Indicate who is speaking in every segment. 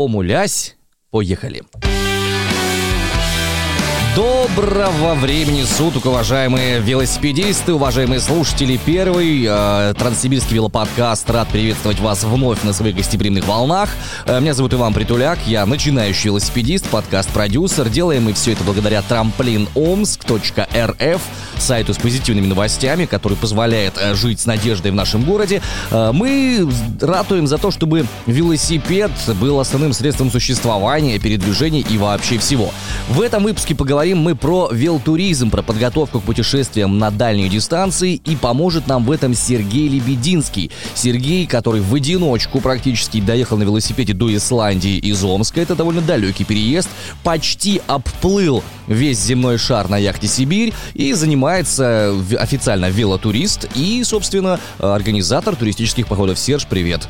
Speaker 1: помулясь, поехали. Доброго времени суток, уважаемые велосипедисты, уважаемые слушатели. Первый э, Транссибирский велоподкаст. Рад приветствовать вас вновь на своих гостеприимных волнах. Э, меня зовут Иван Притуляк, я начинающий велосипедист, подкаст-продюсер. Делаем мы все это благодаря трамплиномск.рф, сайту с позитивными новостями, который позволяет э, жить с надеждой в нашем городе. Э, мы ратуем за то, чтобы велосипед был основным средством существования, передвижения и вообще всего. В этом выпуске поговорим мы про велтуризм, про подготовку к путешествиям на дальние дистанции, и поможет нам в этом Сергей Лебединский. Сергей, который в одиночку практически доехал на велосипеде до Исландии из Омска, это довольно далекий переезд, почти обплыл весь земной шар на яхте «Сибирь» и занимается официально велотурист и, собственно, организатор туристических походов. Серж, привет!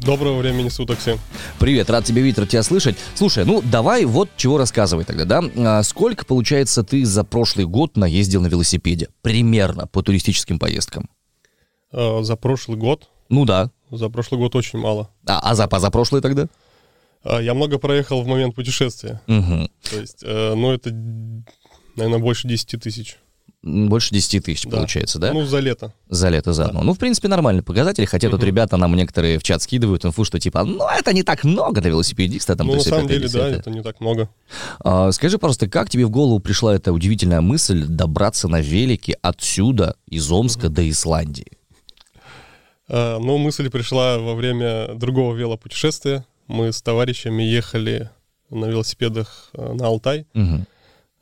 Speaker 2: Доброго времени суток всем.
Speaker 1: Привет, рад тебя видеть, рад тебя слышать. Слушай, ну давай вот чего рассказывай тогда, да? А сколько, получается, ты за прошлый год наездил на велосипеде? Примерно по туристическим поездкам.
Speaker 2: А, за прошлый год?
Speaker 1: Ну да.
Speaker 2: За прошлый год очень мало.
Speaker 1: А, а за позапрошлый тогда?
Speaker 2: А, я много проехал в момент путешествия.
Speaker 1: Угу.
Speaker 2: То есть, э, ну это, наверное, больше 10 тысяч.
Speaker 1: Больше 10 тысяч,
Speaker 2: Да.
Speaker 1: получается, да?
Speaker 2: Ну, за лето.
Speaker 1: За лето заодно. Ну, в принципе, нормальный показатель, хотя тут ребята нам некоторые в чат скидывают инфу, что типа, ну, это не так много для велосипедиста. Там,
Speaker 2: ну, на самом деле, да, это не так много.
Speaker 1: А, скажи, пожалуйста, как тебе в голову пришла эта удивительная мысль добраться на велике отсюда, из Омска до Исландии?
Speaker 2: А, Но мысль пришла во время другого велопутешествия. Мы с товарищами ехали на велосипедах э, на Алтай
Speaker 1: Мгм.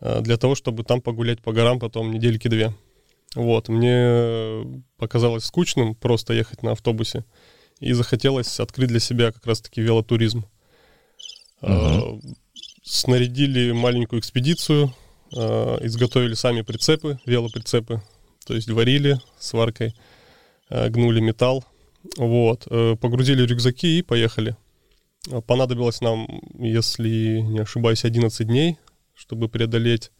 Speaker 2: Э, для того, чтобы там погулять по горам потом недельки две. Вот, мне показалось скучным просто ехать на автобусе, и захотелось открыть для себя как раз-таки велотуризм. Э, Снарядили маленькую экспедицию, э, изготовили сами прицепы, велоприцепы, то есть варили сваркой, гнули металл, вот, погрузили рюкзаки и поехали. Понадобилось нам, если не ошибаюсь, 11 дней, чтобы преодолеть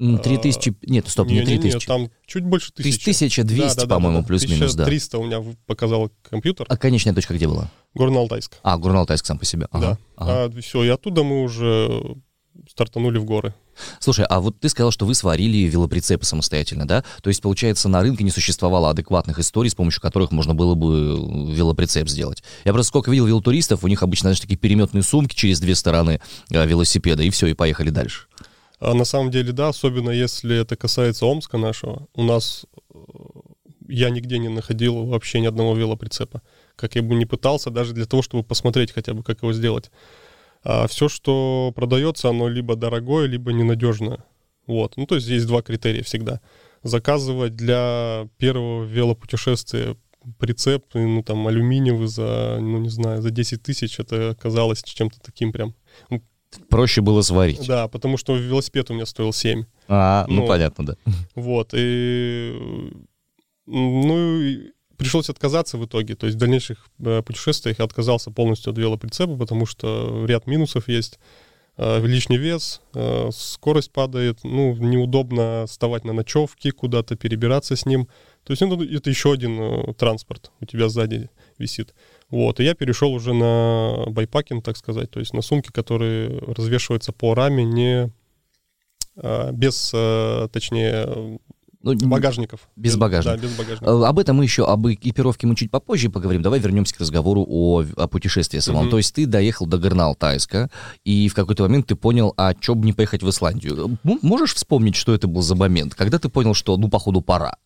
Speaker 1: М, Три тысячи... Нет, стоп, не три
Speaker 2: не-не-не,
Speaker 1: тысячи.
Speaker 2: там чуть больше тысячи.
Speaker 1: 1200, по-моему, плюс-минус, да.
Speaker 2: 1300 у меня показал компьютер.
Speaker 1: А конечная точка где была?
Speaker 2: Горно-Алтайск.
Speaker 1: А, Горно-Алтайск сам по себе. Ага,
Speaker 2: Да.
Speaker 1: ага.
Speaker 2: А, все, и оттуда мы уже стартанули в горы.
Speaker 1: Слушай, а вот ты сказал, что вы сварили велоприцепы самостоятельно, да? То есть, получается, на рынке не существовало адекватных историй, с помощью которых можно было бы велоприцеп сделать. Я просто сколько видел велотуристов, у них обычно, знаешь, такие переметные сумки через две стороны э, велосипеда, и все, и поехали дальше.
Speaker 2: А на самом деле, да, особенно если это касается Омска нашего, у нас э, я нигде не находил вообще ни одного велоприцепа. Как я бы не пытался, даже для того, чтобы посмотреть хотя бы, как его сделать. А все, что продается, оно либо дорогое, либо ненадежное. Вот. Ну, то есть есть два критерия всегда. Заказывать для первого велопутешествия прицеп, ну, там, алюминиевый за, ну, не знаю, за 10 тысяч, это оказалось чем-то таким прям.
Speaker 1: Проще было сварить.
Speaker 2: Да, потому что велосипед у меня стоил 7.
Speaker 1: А, ну,
Speaker 2: Ну,
Speaker 1: понятно, да.
Speaker 2: Вот, и ну, пришлось отказаться в итоге. То есть в дальнейших э, путешествиях я отказался полностью от велоприцепа, потому что ряд минусов есть. Э, лишний вес, э, скорость падает, ну, неудобно вставать на ночевки, куда-то перебираться с ним. То есть ну, это еще один транспорт у тебя сзади висит. Вот, и я перешел уже на bikepacking, так сказать, то есть на сумки, которые развешиваются по раме, не без, точнее,
Speaker 1: Ну,
Speaker 2: багажников.
Speaker 1: Без багажника.
Speaker 2: Да, без багажников.
Speaker 1: Э, Об этом мы еще, об экипировке мы чуть попозже поговорим. Давай вернемся к разговору о, о путешествии самом.
Speaker 2: Мгм.
Speaker 1: То есть ты доехал до Горно-Алтайска, и в какой-то момент ты понял, а чё бы не поехать в Исландию. Можешь вспомнить, что это был за момент? Когда ты понял, что, ну, походу, пора?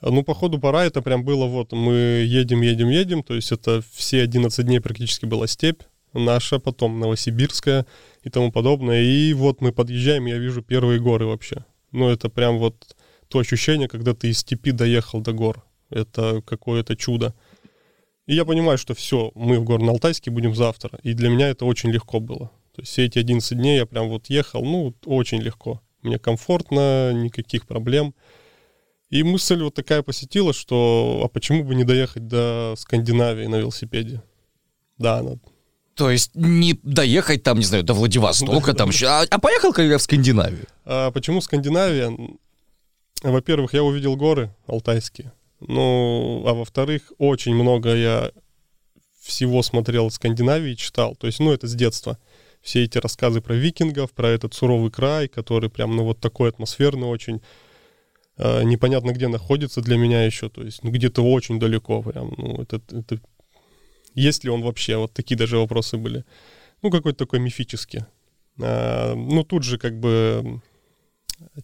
Speaker 2: Ну, по ходу пора, это прям было вот, мы едем, едем, едем, то есть это все 11 дней практически была степь наша, потом Новосибирская и тому подобное. И вот мы подъезжаем, я вижу первые горы вообще. Ну, это прям вот то ощущение, когда ты из степи доехал до гор. Это какое-то чудо. И я понимаю, что все, мы в Горно-Алтайске будем завтра. И для меня это очень легко было. То есть все эти 11 дней я прям вот ехал, ну, очень легко. Мне комфортно, никаких проблем. И мысль вот такая посетила, что а почему бы не доехать до Скандинавии на велосипеде? Да, она
Speaker 1: То есть не доехать там, не знаю, до Владивостока, там, а, а поехал когда в Скандинавию.
Speaker 2: А почему Скандинавия? Во-первых, я увидел горы алтайские. Ну, а во-вторых, очень много я всего смотрел Скандинавии, читал. То есть, ну, это с детства. Все эти рассказы про викингов, про этот суровый край, который прям, ну, вот такой атмосферный очень. Э, непонятно, где находится для меня еще. То есть, ну, где-то очень далеко прям. Ну, это, это... Есть ли он вообще? Вот такие даже вопросы были. Ну, какой-то такой мифический. А, ну, тут же как бы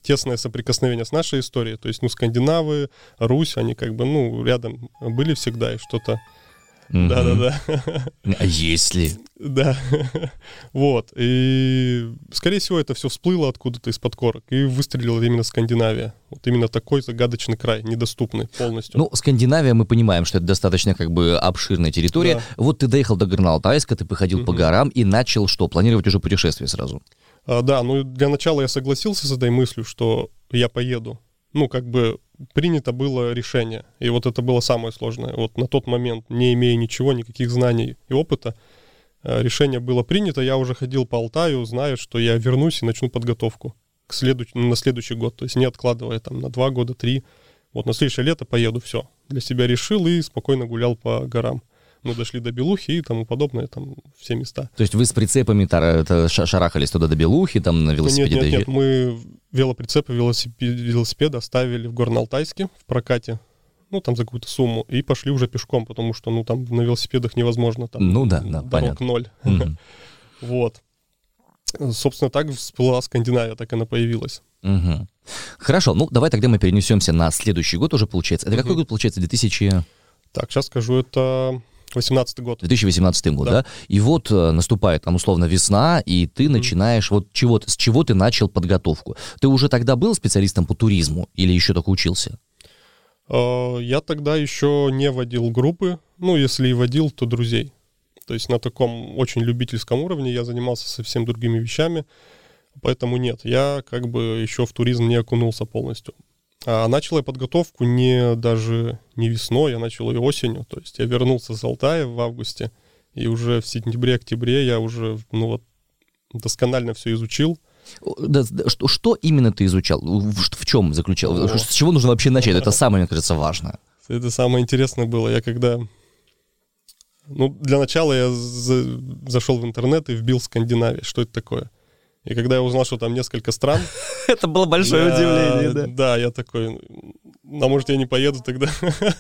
Speaker 2: тесное соприкосновение с нашей историей. То есть, ну, скандинавы, Русь, они как бы, ну, рядом были всегда, и что-то... Да-да-да.
Speaker 1: А если?
Speaker 2: Да. Вот. И, скорее всего, это все всплыло откуда-то из-под корок и выстрелила именно Скандинавия. Вот именно такой загадочный край, недоступный полностью.
Speaker 1: Ну, Скандинавия, мы понимаем, что это достаточно как бы обширная территория. Да. Вот ты доехал до Горно-Алтайска, ты походил угу. по горам и начал что, планировать уже путешествие сразу?
Speaker 2: А, да, ну для начала я согласился с этой мыслью, что я поеду. Ну, как бы принято было решение. И вот это было самое сложное. Вот на тот момент, не имея ничего, никаких знаний и опыта, а, решение было принято. Я уже ходил по Алтаю, знаю, что я вернусь и начну подготовку к следующ... на следующий год. То есть не откладывая там на два года, три. Вот на следующее лето поеду, все. Для себя решил и спокойно гулял по горам мы дошли до Белухи и тому подобное, там все места.
Speaker 1: То есть вы с прицепами шарахались туда до Белухи, там на велосипеде?
Speaker 2: Нет, нет, нет, мы велоприцепы, велосипед, велосипед оставили в Горно-Алтайске в прокате, ну, там за какую-то сумму, и пошли уже пешком, потому что, ну, там на велосипедах невозможно, там
Speaker 1: ну, да, да,
Speaker 2: дорог
Speaker 1: понятно.
Speaker 2: ноль. Вот. Собственно, так всплыла Скандинавия, так она появилась.
Speaker 1: Угу. Хорошо, ну давай тогда мы перенесемся на следующий год уже, получается. Это угу. какой год, получается, 2000...
Speaker 2: Так, сейчас скажу, это 2018 год.
Speaker 1: 2018 год, да. да? И вот э, наступает там условно весна, и ты mm-hmm. начинаешь вот чего с чего ты начал подготовку? Ты уже тогда был специалистом по туризму или еще только учился?
Speaker 2: Uh, я тогда еще не водил группы, ну, если и водил, то друзей. То есть на таком очень любительском уровне я занимался совсем другими вещами, поэтому нет, я как бы еще в туризм не окунулся полностью. А начал я подготовку не даже не весной, я начал ее осенью. То есть я вернулся с Алтая в августе, и уже в сентябре-октябре я уже ну вот, досконально все изучил.
Speaker 1: Да, что, что именно ты изучал? В, в чем заключал? О. С чего нужно вообще начать? Это самое, мне кажется, важно.
Speaker 2: Это самое интересное было. Я когда... Ну, для начала я за... зашел в интернет и вбил Скандинавия. Что это такое? И когда я узнал, что там несколько стран...
Speaker 1: Это было большое удивление, да?
Speaker 2: Да, я такой, а может я не поеду тогда?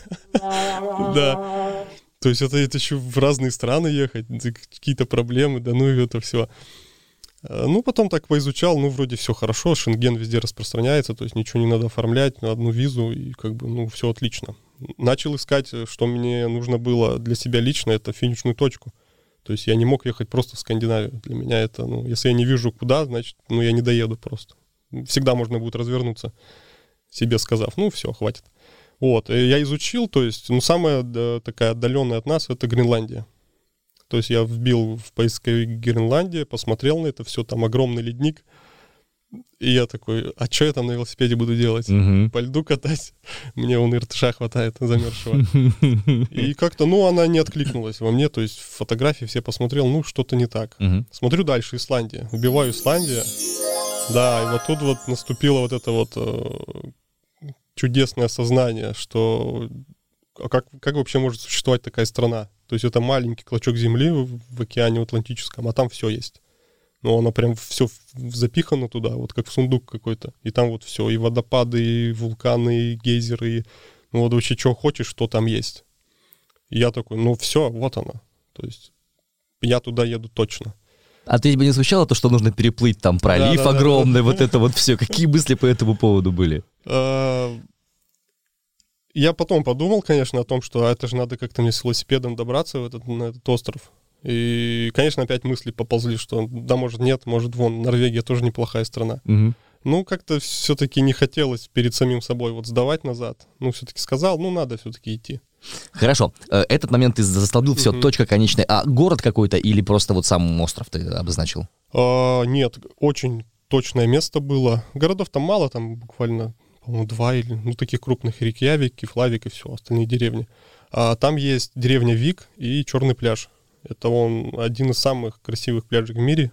Speaker 2: Да. То есть это, это еще в разные страны ехать, какие-то проблемы, да ну и это все. А, ну, потом так поизучал, ну, вроде все хорошо, Шенген везде распространяется, то есть ничего не надо оформлять, на одну визу, и как бы, ну, все отлично. Начал искать, что мне нужно было для себя лично, это финишную точку. То есть я не мог ехать просто в Скандинавию. Для меня это, ну, если я не вижу куда, значит, ну, я не доеду просто. Всегда можно будет развернуться, себе сказав, ну, все, хватит. Вот, и я изучил, то есть, ну, самая да, такая отдаленная от нас это Гренландия. То есть я вбил в поисковик Гренландия, посмотрел на это все, там огромный ледник, и я такой, а что я там на велосипеде буду делать? Угу. По льду катать? Мне он иртыша хватает замерзшего. И как-то, ну, она не откликнулась во мне, то есть фотографии все посмотрел, ну, что-то не так. Угу. Смотрю дальше, Исландия. Убиваю Исландия. Да, и вот тут вот наступило вот это вот э, чудесное сознание, что а как, как вообще может существовать такая страна? То есть это маленький клочок земли в, в океане Атлантическом, а там все есть но оно прям все запихано туда, вот как в сундук какой-то. И там вот все, и водопады, и вулканы, и гейзеры, и ну вот вообще что хочешь, что там есть. И я такой, ну все, вот она. То есть я туда еду точно.
Speaker 1: А ты тебе не смущало то, что нужно переплыть там пролив да, да, огромный, да, да. вот это вот все? Какие мысли по этому поводу были? А,
Speaker 2: я потом подумал, конечно, о том, что это же надо как-то мне с велосипедом добраться в этот, на этот остров. И, конечно, опять мысли поползли, что да, может, нет, может, вон, Норвегия тоже неплохая страна. Угу. Ну, как-то все-таки не хотелось перед самим собой вот сдавать назад. Ну, все-таки сказал, ну, надо все-таки идти.
Speaker 1: Хорошо. Э, этот момент ты застолбил, все, угу. точка конечная. А город какой-то или просто вот сам остров ты обозначил?
Speaker 2: А, нет, очень точное место было. Городов там мало, там буквально, по-моему, два или, ну, таких крупных. Рикьявик, Кефлавик и все, остальные деревни. А там есть деревня Вик и Черный пляж. Это он один из самых красивых пляжей в мире.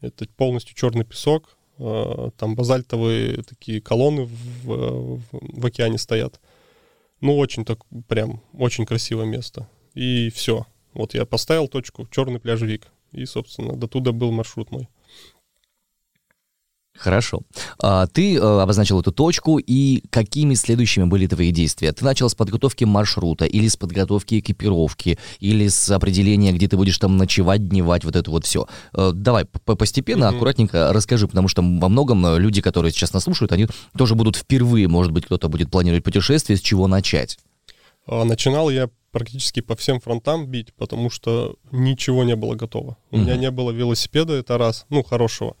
Speaker 2: Это полностью черный песок. А, там базальтовые такие колонны в, в, в океане стоят. Ну, очень так, прям, очень красивое место. И все. Вот я поставил точку черный пляж Вик. И, собственно, до туда был маршрут мой.
Speaker 1: Хорошо. А, ты э, обозначил эту точку, и какими следующими были твои действия? Ты начал с подготовки маршрута, или с подготовки экипировки, или с определения, где ты будешь там ночевать, дневать, вот это вот все. Э, давай постепенно, mm-hmm. аккуратненько расскажи, потому что во многом э, люди, которые сейчас нас слушают, они тоже будут впервые, может быть, кто-то будет планировать путешествие, с чего начать?
Speaker 2: А, начинал я практически по всем фронтам бить, потому что ничего не было готово. У mm-hmm. меня не было велосипеда, это раз, ну, хорошего.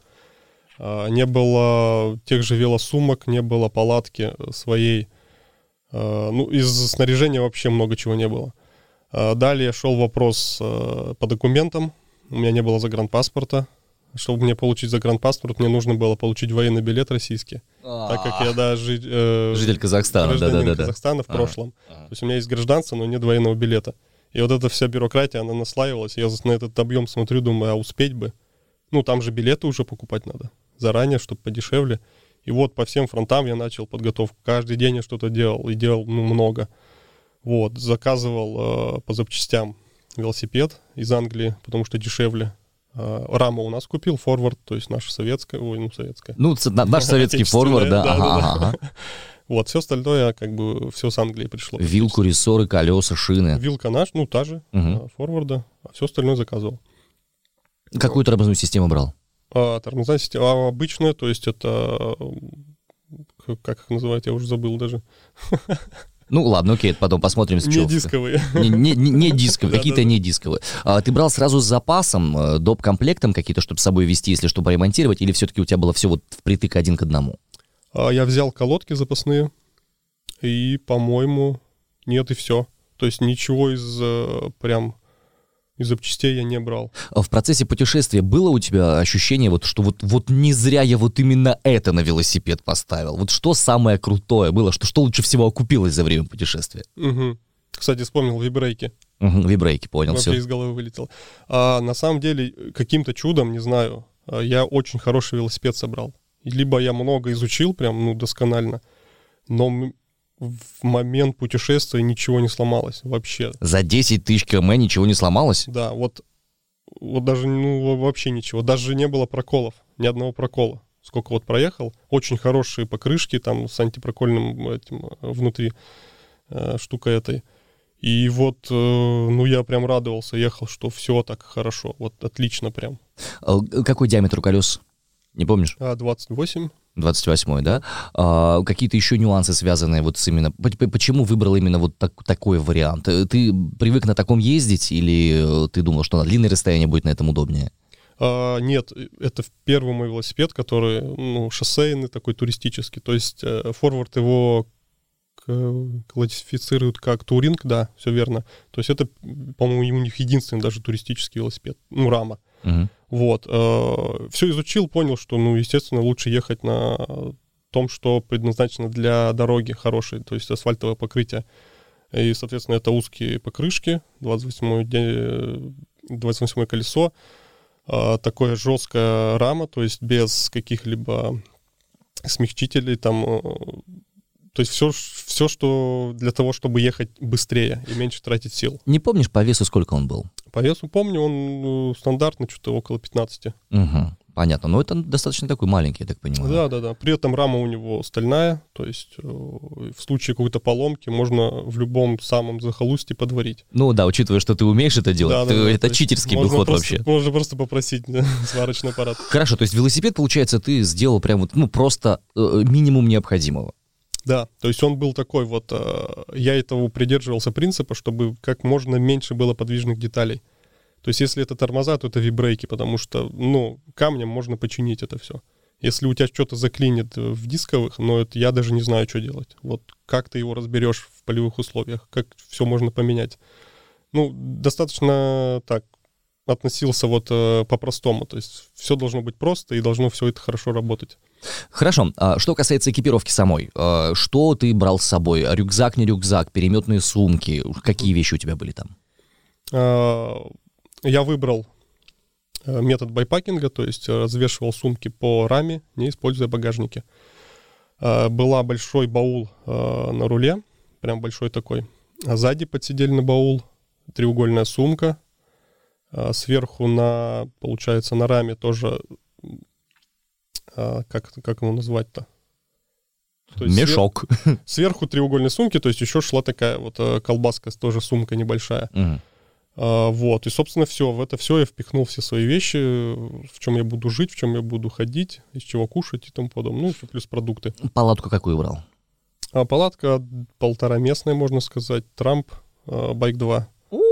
Speaker 2: А, не было тех же велосумок, не было палатки своей. А, ну, из снаряжения вообще много чего не было. А, далее шел вопрос по документам. У меня не было загранпаспорта. Чтобы мне получить загранпаспорт, мне нужно было получить военный билет российский. Так как я, да, жи, э,
Speaker 1: житель Казахстана, да, да, да,
Speaker 2: Казахстана в прошлом. То есть у меня есть гражданство, но нет военного билета. И вот эта вся бюрократия, она наслаивалась. Я на этот объем смотрю, думаю, а успеть бы? Ну, там же билеты уже покупать надо заранее, чтобы подешевле. И вот по всем фронтам я начал подготовку. Каждый день я что-то делал, и делал ну, много. Вот, заказывал э, по запчастям велосипед из Англии, потому что дешевле. Э, рама у нас купил, форвард, то есть наша советская, ой, ну, советская.
Speaker 1: Ну, наш советский форвард, да.
Speaker 2: да, ага, да. Ага. Вот, все остальное, как бы, все с Англии пришло.
Speaker 1: Вилку, рессоры, колеса, шины.
Speaker 2: Вилка наш, ну, та же, угу. форварда, а все остальное заказывал.
Speaker 1: Какую тормозную систему брал?
Speaker 2: А, тормозная система обычная, то есть это... Как их называют, я уже забыл даже.
Speaker 1: Ну ладно, окей, потом посмотрим. С
Speaker 2: не дисковые.
Speaker 1: Не, не, не, дисковые, какие-то не дисковые. А, ты брал сразу с запасом, э, доп. комплектом какие-то, чтобы с собой вести, если что, поремонтировать, или все-таки у тебя было все вот впритык один к одному?
Speaker 2: А, я взял колодки запасные, и, по-моему, нет, и все. То есть ничего из э, прям и запчастей я не брал.
Speaker 1: А в процессе путешествия было у тебя ощущение, вот, что вот, вот не зря я вот именно это на велосипед поставил? Вот что самое крутое было? Что, что лучше всего окупилось за время путешествия?
Speaker 2: Угу. Кстати, вспомнил вибрейки.
Speaker 1: Угу, вибрейки, понял,
Speaker 2: Вообще
Speaker 1: все.
Speaker 2: из головы вылетел. А, на самом деле, каким-то чудом, не знаю, а, я очень хороший велосипед собрал. Либо я много изучил, прям, ну, досконально, но в момент путешествия ничего не сломалось вообще.
Speaker 1: За 10 тысяч км ничего не сломалось?
Speaker 2: Да, вот, вот даже, ну, вообще ничего. Даже не было проколов, ни одного прокола. Сколько вот проехал, очень хорошие покрышки там с антипрокольным этим э, внутри э, штукой этой. И вот, э, ну, я прям радовался, ехал, что все так хорошо, вот отлично прям.
Speaker 1: А какой диаметр у колес? Не помнишь?
Speaker 2: А, 28.
Speaker 1: 28-й, да? А, какие-то еще нюансы, связанные вот с именно... Почему выбрал именно вот так, такой вариант? Э, ты привык на таком ездить или э, ты думал, что на длинное расстояние будет на этом удобнее?
Speaker 2: А, нет, это первый мой велосипед, который ну, шоссейный, такой туристический. То есть э, форвард его классифицируют как туринг, да, все верно. То есть это, по-моему, у них единственный даже туристический велосипед, ну, рама. Угу. Вот. Э, Все изучил, понял, что, ну, естественно, лучше ехать на том, что предназначено для дороги хорошей, то есть асфальтовое покрытие. И, соответственно, это узкие покрышки, 28 28 колесо, э, такое жесткая рама, то есть без каких-либо смягчителей, там э, то есть все, все, что для того, чтобы ехать быстрее и меньше тратить сил.
Speaker 1: Не помнишь по весу, сколько он был?
Speaker 2: По весу помню, он ну, стандартно что-то около 15.
Speaker 1: Угу. Понятно, но это достаточно такой маленький, я так понимаю.
Speaker 2: Да, да, да. При этом рама у него стальная, то есть э, в случае какой-то поломки можно в любом самом захолустье подварить.
Speaker 1: Ну да, учитывая, что ты умеешь это делать, да, ты, да, это читерский был ход
Speaker 2: просто,
Speaker 1: вообще.
Speaker 2: Можно просто попросить да, сварочный аппарат.
Speaker 1: Хорошо, то есть велосипед, получается, ты сделал прям вот, ну, просто э, минимум необходимого.
Speaker 2: Да, то есть он был такой вот, э, я этого придерживался принципа, чтобы как можно меньше было подвижных деталей. То есть если это тормоза, то это вибрейки, потому что, ну, камнем можно починить это все. Если у тебя что-то заклинит в дисковых, но это я даже не знаю, что делать. Вот как ты его разберешь в полевых условиях, как все можно поменять. Ну, достаточно так относился вот э, по-простому. То есть все должно быть просто и должно все это хорошо работать.
Speaker 1: Хорошо. А что касается экипировки самой, а, что ты брал с собой? Рюкзак, не рюкзак, переметные сумки? Какие вещи у тебя были там?
Speaker 2: А, я выбрал э, метод байпакинга, то есть развешивал сумки по раме, не используя багажники. Была большой баул на руле, прям большой такой. А сзади подсидельный баул, треугольная сумка — сверху на, получается, на раме тоже, а, как, как его назвать-то?
Speaker 1: То есть Мешок.
Speaker 2: Свер... Сверху треугольной сумки, то есть еще шла такая вот э, колбаска, тоже сумка небольшая.
Speaker 1: Угу.
Speaker 2: А, вот, и, собственно, все. В это все я впихнул все свои вещи, в чем я буду жить, в чем я буду ходить, из чего кушать и тому подобное. Ну, еще плюс продукты.
Speaker 1: Палатку какую брал?
Speaker 2: А, палатка полтора местная, можно сказать. Трамп, а, Байк 2.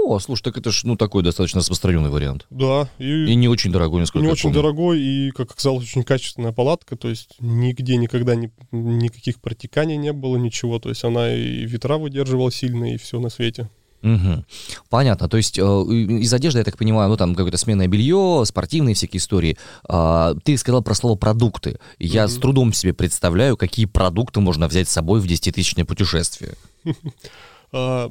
Speaker 1: О, слушай, так это ж, ну, такой достаточно распространенный вариант.
Speaker 2: Да.
Speaker 1: И, и не очень дорогой, насколько
Speaker 2: Не очень
Speaker 1: помню.
Speaker 2: дорогой, и, как оказалось, очень качественная палатка, то есть нигде никогда ни, никаких протеканий не было, ничего, то есть она и ветра выдерживала сильно, и все на свете.
Speaker 1: Угу. Понятно. То есть э, из одежды, я так понимаю, ну там какое-то сменное белье, спортивные всякие истории. А, ты сказал про слово продукты. Я угу. с трудом себе представляю, какие продукты можно взять с собой в 10-тысячное путешествие.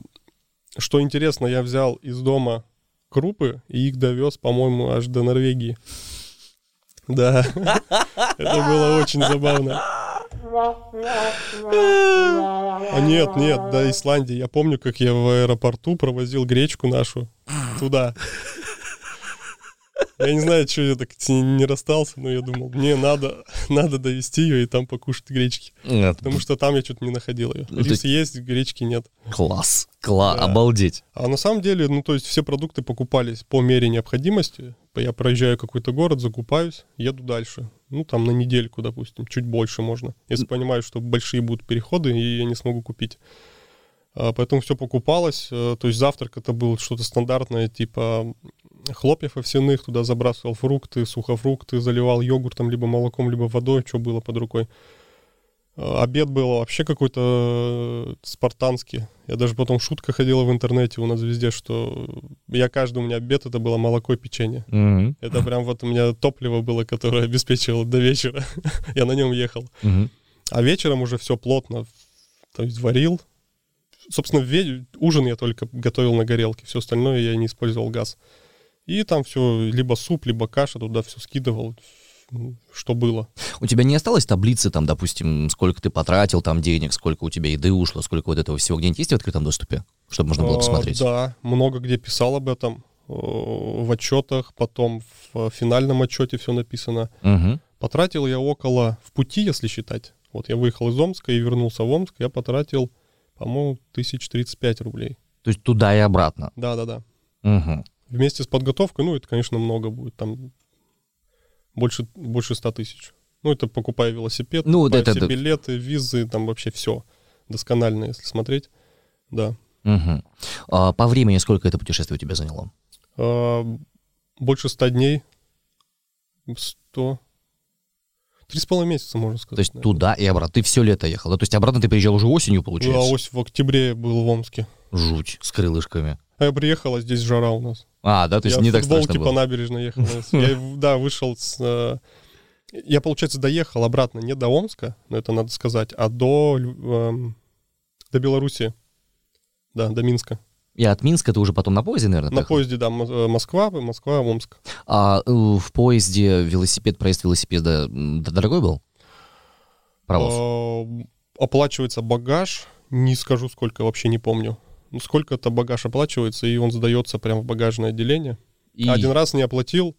Speaker 2: Что интересно, я взял из дома крупы и их довез, по-моему, аж до Норвегии. Да, это было очень забавно. А нет, нет, до Исландии. Я помню, как я в аэропорту провозил гречку нашу туда. Я не знаю, что я так не расстался, но я думал, мне надо, надо довести ее и там покушать гречки. Нет. Потому что там я что-то не находил ее. Рис ты... есть, гречки нет.
Speaker 1: Класс. Класс, да. обалдеть.
Speaker 2: А на самом деле, ну, то есть все продукты покупались по мере необходимости. Я проезжаю какой-то город, закупаюсь, еду дальше. Ну, там на недельку, допустим, чуть больше можно. Если понимаю, что большие будут переходы, и я не смогу купить. А, поэтому все покупалось. Э, то есть завтрак это было что-то стандартное, типа хлопьев овсяных, туда забрасывал фрукты, сухофрукты, заливал йогуртом, либо молоком, либо водой, что было под рукой. А, обед был вообще какой-то э, спартанский. Я даже потом шутка ходила в интернете у нас везде, что я каждый у меня обед это было молоко и печенье.
Speaker 1: Mm-hmm.
Speaker 2: Это прям вот у меня топливо было, которое обеспечивало до вечера. я на нем ехал.
Speaker 1: Mm-hmm.
Speaker 2: А вечером уже все плотно, то есть варил. Собственно, ве- ужин я только готовил на горелке, все остальное я не использовал газ. И там все, либо суп, либо каша, туда все скидывал, что было.
Speaker 1: У тебя не осталось таблицы, там, допустим, сколько ты потратил там денег, сколько у тебя еды ушло, сколько вот этого всего где-нибудь есть в открытом доступе, чтобы можно было посмотреть?
Speaker 2: А, да, много где писал об этом в отчетах, потом в финальном отчете все написано.
Speaker 1: Угу.
Speaker 2: Потратил я около, в пути, если считать, вот я выехал из Омска и вернулся в Омск, я потратил, по-моему, 1035 рублей.
Speaker 1: То есть туда и обратно?
Speaker 2: Да-да-да.
Speaker 1: Угу.
Speaker 2: Вместе с подготовкой, ну, это, конечно, много будет, там больше, больше 100 тысяч. Ну, это покупая велосипед,
Speaker 1: ну,
Speaker 2: покупая
Speaker 1: это,
Speaker 2: все
Speaker 1: это...
Speaker 2: билеты, визы, там вообще все досконально, если смотреть, да.
Speaker 1: Угу. А, по времени сколько это путешествие у тебя заняло?
Speaker 2: А, больше 100 дней. 100... Три с половиной месяца, можно сказать.
Speaker 1: То есть наверное. туда и обратно. Ты все лето ехал, да? То есть обратно ты приезжал уже осенью, получается?
Speaker 2: Да, ось в октябре был в Омске.
Speaker 1: Жуть, с крылышками.
Speaker 2: А я приехал, а здесь жара у нас.
Speaker 1: А, да, то есть
Speaker 2: я
Speaker 1: не так страшно
Speaker 2: было.
Speaker 1: по
Speaker 2: набережной ехал. Я, да, вышел с... э, Я, получается, доехал обратно не до Омска, но это надо сказать, а до, эм, до Белоруссии. Да, до Минска.
Speaker 1: И от Минска ты уже потом на поезде, наверное,
Speaker 2: На
Speaker 1: поехал?
Speaker 2: поезде, да, э, Москва, Москва, Омск.
Speaker 1: А э, в поезде велосипед, проезд велосипеда дорогой был? Провоз?
Speaker 2: Э, оплачивается багаж, не скажу сколько, вообще не помню ну, сколько-то багаж оплачивается, и он сдается прямо в багажное отделение. И... Один раз не оплатил,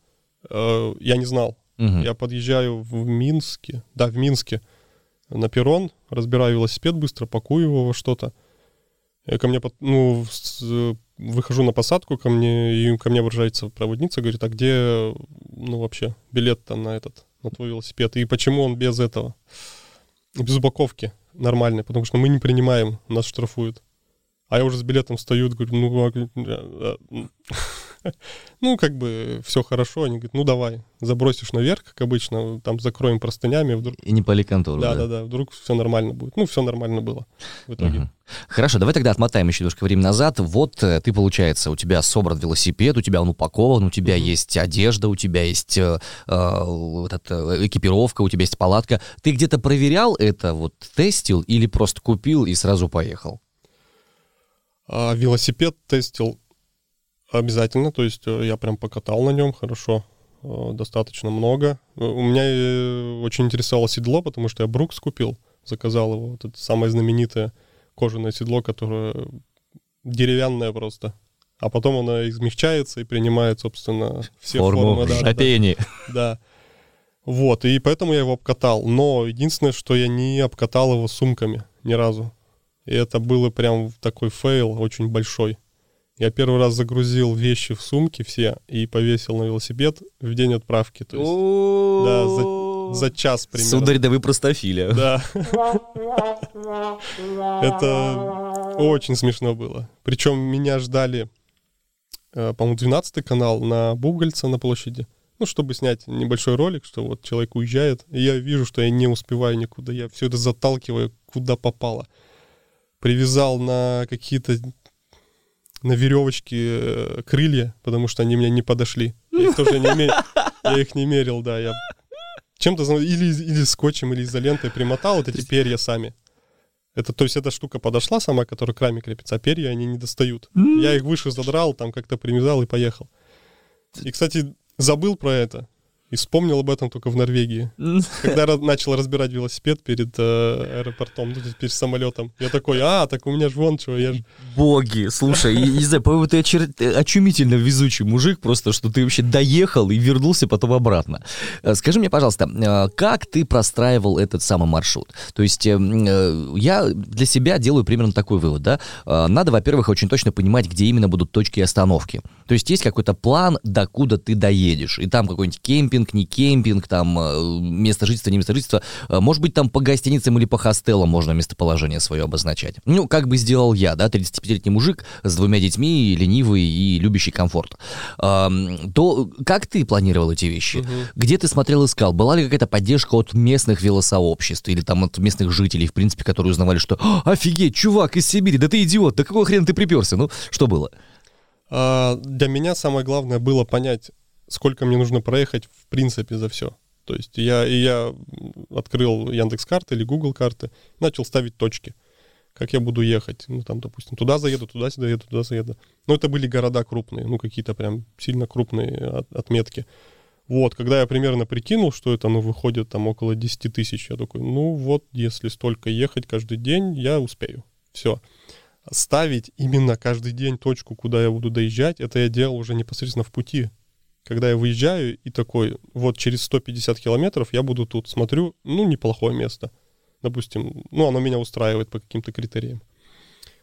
Speaker 2: э, я не знал.
Speaker 1: Угу.
Speaker 2: Я подъезжаю в Минске, да, в Минске, на перрон, разбираю велосипед быстро, пакую его во что-то. И ко мне, ну, с, выхожу на посадку, ко мне, и ко мне обращается проводница, говорит, а где, ну, вообще, билет-то на этот, на твой велосипед? И почему он без этого? Без упаковки нормальной, потому что мы не принимаем, нас штрафуют. А я уже с билетом стою, говорю, ну, а, а, ну, как бы все хорошо. Они говорят, ну, давай, забросишь наверх, как обычно, там закроем простынями. Вдруг...
Speaker 1: И не пали контору,
Speaker 2: да? Да, да, вдруг все нормально будет. Ну, все нормально было в итоге. Угу.
Speaker 1: Хорошо, давай тогда отмотаем еще немножко время назад. Вот э, ты, получается, у тебя собран велосипед, у тебя он упакован, у тебя есть одежда, у тебя есть э, э, вот эта экипировка, у тебя есть палатка. Ты где-то проверял это, вот тестил или просто купил и сразу поехал?
Speaker 2: А велосипед тестил обязательно, то есть э, я прям покатал на нем хорошо, э, достаточно много. Э, у меня очень интересовало седло, потому что я Брукс купил, заказал его. Вот это самое знаменитое кожаное седло, которое деревянное просто. А потом она измягчается и принимает, собственно, все
Speaker 1: Форму
Speaker 2: формы. да, да. Да. Вот, и поэтому я его обкатал. Но единственное, что я не обкатал его сумками ни разу. И это было прям такой фейл очень большой. Я первый раз загрузил вещи в сумки все и повесил на велосипед в день отправки. То есть, да, за, за час примерно.
Speaker 1: Сударь, да вы простофиля.
Speaker 2: Да. Это очень смешно было. Причем меня ждали, э, по-моему, 12 канал на Бугольца на площади. Ну, чтобы снять небольшой ролик, что вот человек уезжает, и я вижу, что я не успеваю никуда. Я все это заталкиваю, куда попало. Привязал на какие-то на веревочке э, крылья, потому что они мне не подошли. Я их тоже не мерил. Я их не мерил, да. Я чем-то или, или скотчем, или изолентой примотал вот эти перья сами. Это, то есть эта штука подошла сама, которая к раме крепится, а перья они не достают. Я их выше задрал, там как-то привязал и поехал. И, кстати, забыл про это. И вспомнил об этом только в Норвегии. Когда начал разбирать велосипед перед э, аэропортом, ну, перед самолетом. Я такой, а, так у меня же вон чего, я же...
Speaker 1: Боги, слушай, я не знаю, по-моему, ты очер- ты очумительно везучий мужик, просто что ты вообще доехал и вернулся потом обратно. Э, Скажи мне, пожалуйста, э, как ты простраивал этот самый маршрут? То есть э, м, э, я для себя делаю примерно такой вывод, да? Э, Надо, во-первых, очень точно понимать, где именно будут точки остановки. То есть есть какой-то план, докуда ты доедешь. И там какой-нибудь кемпинг, не кемпинг, там э, место жительства, не место жительства. Э, Может быть, там по гостиницам или по хостелам можно местоположение свое обозначать. Ну, как бы сделал я, да, 35-летний мужик с двумя детьми, ленивый и любящий комфорт. Эм, То как ты планировал эти вещи? Где ты смотрел, искал? Была ли какая-то поддержка от местных велосообществ или там от местных жителей, в принципе, которые узнавали, что «А, офигеть, чувак из Сибири, да ты идиот, да какого хрена ты приперся? Ну, что было?
Speaker 2: А, для меня самое главное было понять, сколько мне нужно проехать в принципе за все. То есть я, я открыл Яндекс карты или Google карты, начал ставить точки, как я буду ехать. Ну, там, допустим, туда заеду, туда сюда еду, туда заеду. Но это были города крупные, ну, какие-то прям сильно крупные от- отметки. Вот, когда я примерно прикинул, что это, ну, выходит там около 10 тысяч, я такой, ну, вот, если столько ехать каждый день, я успею. Все. Ставить именно каждый день точку, куда я буду доезжать, это я делал уже непосредственно в пути. Когда я выезжаю и такой, вот через 150 километров я буду тут, смотрю, ну, неплохое место. Допустим, ну, оно меня устраивает по каким-то критериям.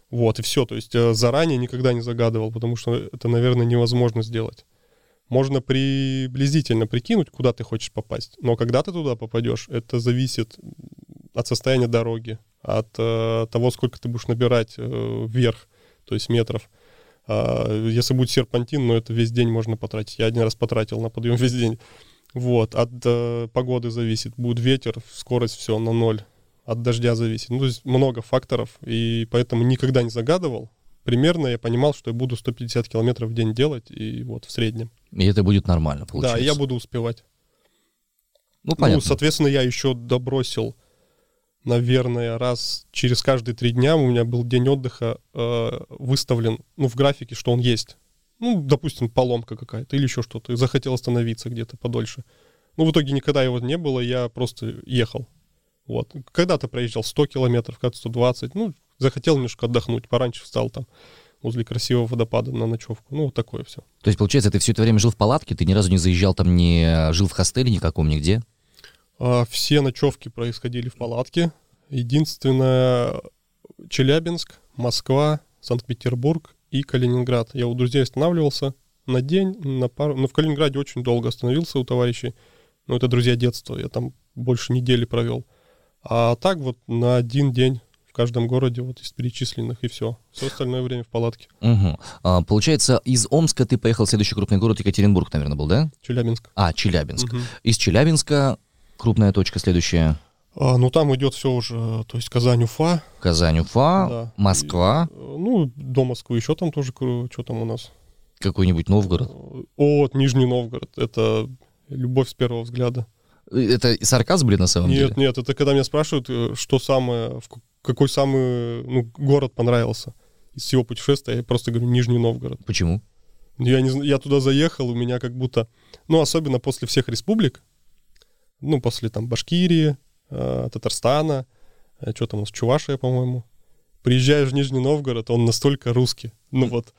Speaker 2: Вот, и все. То есть э, заранее никогда не загадывал, потому что это, наверное, невозможно сделать. Можно приблизительно прикинуть, куда ты хочешь попасть. Но когда ты туда попадешь, это зависит от состояния дороги, от э, того, сколько ты будешь набирать э, вверх, то есть метров. А, если будет серпантин, ну это весь день можно потратить. Я один раз потратил на подъем весь день. Вот, от э, погоды зависит. Будет ветер, скорость все на ноль. От дождя зависит. Ну, то есть много факторов, и поэтому никогда не загадывал. Примерно я понимал, что я буду 150 километров в день делать, и вот в среднем.
Speaker 1: И это будет нормально, получается.
Speaker 2: Да, я буду успевать.
Speaker 1: Ну, понятно.
Speaker 2: Ну, соответственно, я еще добросил, наверное, раз через каждые три дня у меня был день отдыха э, выставлен, ну, в графике, что он есть. Ну, допустим, поломка какая-то или еще что-то. И захотел остановиться где-то подольше. Ну, в итоге никогда его не было, я просто ехал. Вот. Когда-то проезжал 100 километров, когда-то 120. Ну, захотел немножко отдохнуть. Пораньше встал там возле красивого водопада на ночевку. Ну, вот такое все.
Speaker 1: То есть, получается, ты все это время жил в палатке, ты ни разу не заезжал там, не жил в хостеле никаком, нигде?
Speaker 2: А, Все ночевки происходили в палатке. Единственное, Челябинск, Москва, Санкт-Петербург и Калининград. Я у друзей останавливался на день, на пару... Но в Калининграде очень долго остановился у товарищей. Но это друзья детства, я там больше недели провел. А так вот на один день в каждом городе вот из перечисленных и все. Все остальное время в палатке.
Speaker 1: Угу. А, получается, из Омска ты поехал в следующий крупный город Екатеринбург, наверное, был, да?
Speaker 2: Челябинск.
Speaker 1: А, Челябинск.
Speaker 2: Мгм.
Speaker 1: Из Челябинска крупная точка следующая.
Speaker 2: А, ну там идет все уже, то есть Казань, Уфа.
Speaker 1: Казань, Уфа,
Speaker 2: Да.
Speaker 1: Москва,
Speaker 2: Э, Ну, до Москвы еще там тоже, что там у нас?
Speaker 1: какой-нибудь Новгород.
Speaker 2: О, Нижний Новгород. Это любовь с первого взгляда.
Speaker 1: Это сарказм, блин, на самом
Speaker 2: Нет,
Speaker 1: деле?
Speaker 2: нет, это когда меня спрашивают, э, что самое, какой самый ну, город понравился из всего путешествия, я просто говорю Нижний Новгород.
Speaker 1: Почему?
Speaker 2: Я, не, я туда заехал, у меня как будто, ну, особенно после всех республик, ну, после там Башкирии, э, Татарстана, что там у нас, Чувашия, по-моему. Приезжаешь в Нижний Новгород, он настолько русский. Ну вот,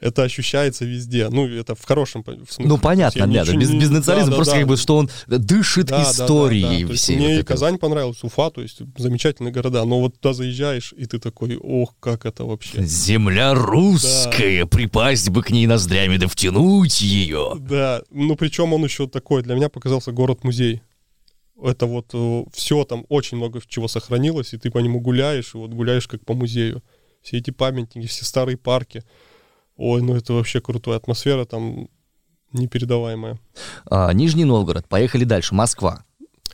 Speaker 2: это ощущается везде. Ну, это в хорошем в смысле.
Speaker 1: Ну, понятно, да, да,
Speaker 2: ничего
Speaker 1: без, без национализма,
Speaker 2: да, да,
Speaker 1: просто
Speaker 2: да.
Speaker 1: как бы, что он дышит
Speaker 2: Да, да, да,
Speaker 1: историей
Speaker 2: да. То есть
Speaker 1: всей.
Speaker 2: Мне
Speaker 1: вот.
Speaker 2: Казань понравилась, Уфа, то есть замечательные города, но вот туда заезжаешь, и ты такой, ох, как это вообще.
Speaker 1: Земля русская, припасть бы к ней ноздрями, да втянуть ее.
Speaker 2: Да, ну причем он еще такой, для меня показался город-музей. Это вот все там очень много чего сохранилось, и ты по нему гуляешь, и вот гуляешь как по музею. Все эти памятники, все старые парки. Ой, ну это вообще крутая атмосфера там непередаваемая.
Speaker 1: А, Нижний Новгород, поехали дальше, Москва.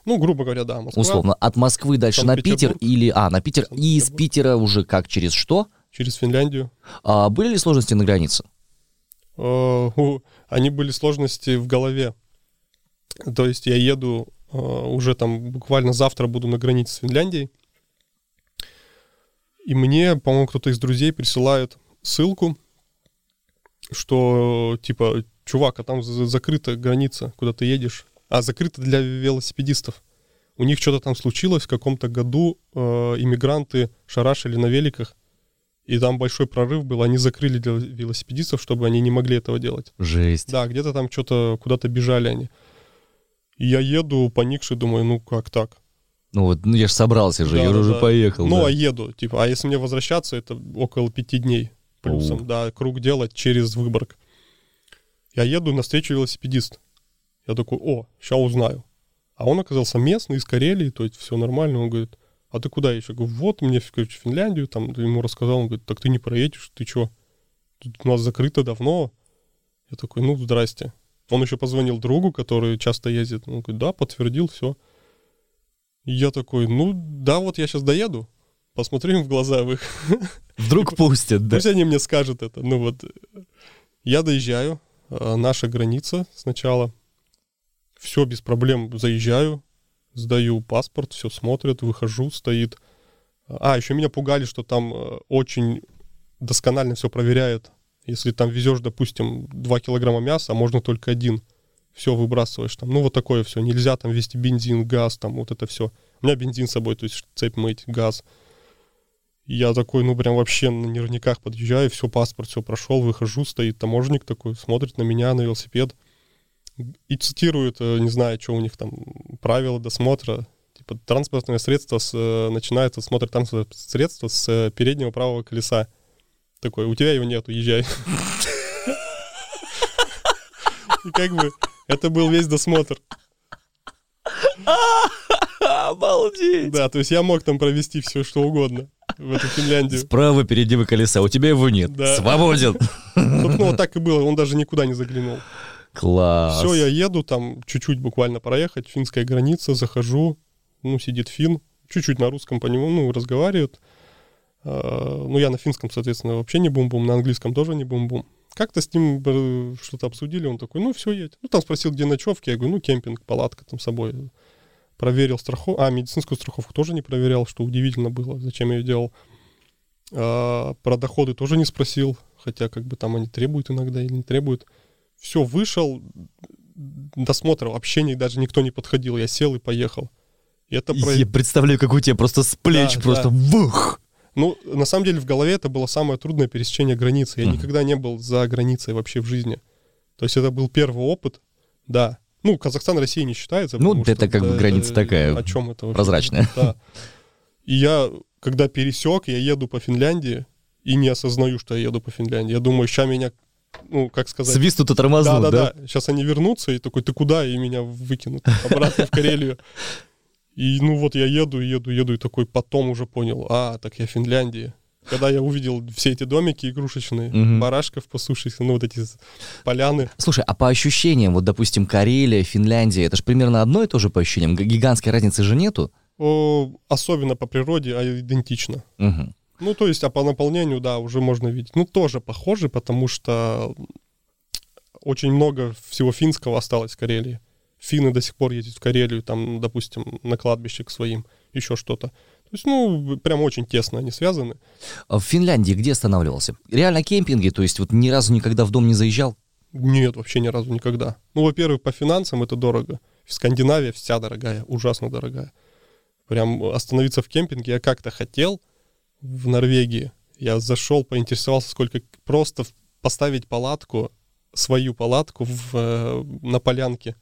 Speaker 2: Ну, грубо говоря, да, Москва.
Speaker 1: Условно, от Москвы дальше на Питер или... А, на Питер. И из. Питера уже как, через что?
Speaker 2: Через Финляндию.
Speaker 1: А, были ли сложности на границе?
Speaker 2: Э, Они были сложности в голове. То есть я еду э, уже там буквально завтра буду на границе с Финляндией. И мне, по-моему, кто-то из друзей присылает ссылку, что типа, чувак, а там за- закрыта граница, куда ты едешь. А, закрыта для велосипедистов. У них что-то там случилось в каком-то году, э, иммигранты шарашили на великах, и там большой прорыв был, они закрыли для велосипедистов, чтобы они не могли этого делать.
Speaker 1: Жесть.
Speaker 2: Да, где-то там что-то, куда-то бежали они. И я еду, поникший, думаю, ну как так?
Speaker 1: Ну вот, ну я же собрался же,
Speaker 2: Да,
Speaker 1: я
Speaker 2: да,
Speaker 1: уже
Speaker 2: да.
Speaker 1: поехал.
Speaker 2: Ну,
Speaker 1: да.
Speaker 2: а еду, типа, а если мне возвращаться, это около пяти дней плюсом,
Speaker 1: Оу.
Speaker 2: да, круг делать через Выборг. Я еду навстречу велосипедист. Я такой, о, сейчас узнаю. А он оказался местный, из Карелии, то есть все нормально. Он говорит, а ты куда еще? Я говорю, вот мне короче, в Финляндию, там ему рассказал, он говорит, так ты не проедешь, ты что? Тут у нас закрыто давно. Я такой, ну, здрасте. Он еще позвонил другу, который часто ездит. Он говорит, да, подтвердил, все. И я такой, ну, да, вот я сейчас доеду, посмотрю им в глаза в их.
Speaker 1: Вдруг пустят, да.
Speaker 2: Пусть они мне скажут это. Ну вот, я доезжаю, э, наша граница сначала. Все без проблем заезжаю, сдаю паспорт, все смотрят, выхожу, стоит. А, еще меня пугали, что там э, очень досконально все проверяют. Если там везешь, допустим, 2 килограмма мяса, а можно только один. Все выбрасываешь там. Ну, вот такое все. Нельзя там вести бензин, газ, там вот это все. У меня бензин с собой, то есть цепь мыть, газ. Я такой, ну, прям вообще на нервниках подъезжаю, все, паспорт, все прошел, выхожу, стоит таможенник такой, смотрит на меня, на велосипед, и цитирует, э, не знаю, что у них там, правила досмотра, типа, транспортное средство с, э, начинается осмотр транспортного средства с э, переднего правого колеса. Такой, у тебя его нет, уезжай. И как бы, это был весь досмотр.
Speaker 1: Обалдеть.
Speaker 2: Да, то есть я мог там провести все, что угодно в эту Финляндию.
Speaker 1: Справа переднего колеса, у тебя его нет.
Speaker 2: Да.
Speaker 1: Свободен.
Speaker 2: Собственно, вот так и было, он даже никуда не заглянул.
Speaker 1: Класс.
Speaker 2: Все, я еду, там чуть-чуть буквально проехать, финская граница, захожу, ну, сидит фин, чуть-чуть на русском по нему, ну, разговаривают. А, Ну, я на финском, соответственно, вообще не бум-бум, на английском тоже не бум-бум. Как-то с ним э, что-то обсудили, он такой, ну, все, едь. Ну, там спросил, где ночевки, я говорю, ну, кемпинг, палатка там с собой. Проверил страховку, а, медицинскую страховку тоже не проверял, что удивительно было, зачем я ее делал. А, Про доходы тоже не спросил, хотя как бы там они требуют иногда или не требуют. Все, вышел, досмотра вообще не, даже никто не подходил, я сел и поехал. И это про-
Speaker 1: Я представляю, как у тебя просто с плеч
Speaker 2: Да,
Speaker 1: просто
Speaker 2: да.
Speaker 1: вух.
Speaker 2: Ну, на самом деле в голове это было самое трудное пересечение границы. Я
Speaker 1: Мгм.
Speaker 2: никогда не был за границей вообще в жизни. То есть это был первый опыт, да. Ну, Казахстан Россия не считается.
Speaker 1: Ну, это
Speaker 2: что,
Speaker 1: как бы
Speaker 2: да,
Speaker 1: граница
Speaker 2: это-
Speaker 1: такая,
Speaker 2: О чем это вообще?
Speaker 1: прозрачная.
Speaker 2: Да. И я, когда пересек, я еду по Финляндии и не осознаю, что я еду по Финляндии. Я думаю, сейчас меня, ну, как сказать...
Speaker 1: Свистнут и тормознут,
Speaker 2: да,
Speaker 1: да?
Speaker 2: да, да. Сейчас они вернутся, и такой, ты куда? И меня выкинут обратно в Карелию. И ну вот я еду, еду, еду, и такой потом уже понял, а, так я в Финляндии. Когда я увидел все эти домики игрушечные,
Speaker 1: Мгм.
Speaker 2: барашков пасущихся, ну вот эти поляны.
Speaker 1: Слушай, а по ощущениям, вот, допустим, Карелия, Финляндия, это же примерно одно и то же по ощущениям? Гигантской разницы же нету?
Speaker 2: О, особенно по природе, а идентично.
Speaker 1: Мгм.
Speaker 2: Ну, то есть, а по наполнению, да, уже можно видеть. Ну, тоже похоже, потому что очень много всего финского осталось в Карелии. Финны до сих пор ездят в Карелию, там, допустим, на кладбище к своим, еще что-то. То есть, ну, прям очень тесно они связаны.
Speaker 1: А в Финляндии где останавливался? Реально кемпинги, то есть вот ни разу никогда в дом не заезжал?
Speaker 2: Нет, вообще ни разу никогда. Ну, во-первых, по финансам это дорого. Скандинавия вся дорогая, ужасно дорогая. Прям остановиться в кемпинге я как-то хотел в Норвегии. Я зашел, поинтересовался, сколько просто поставить палатку, свою палатку в, э, на полянке.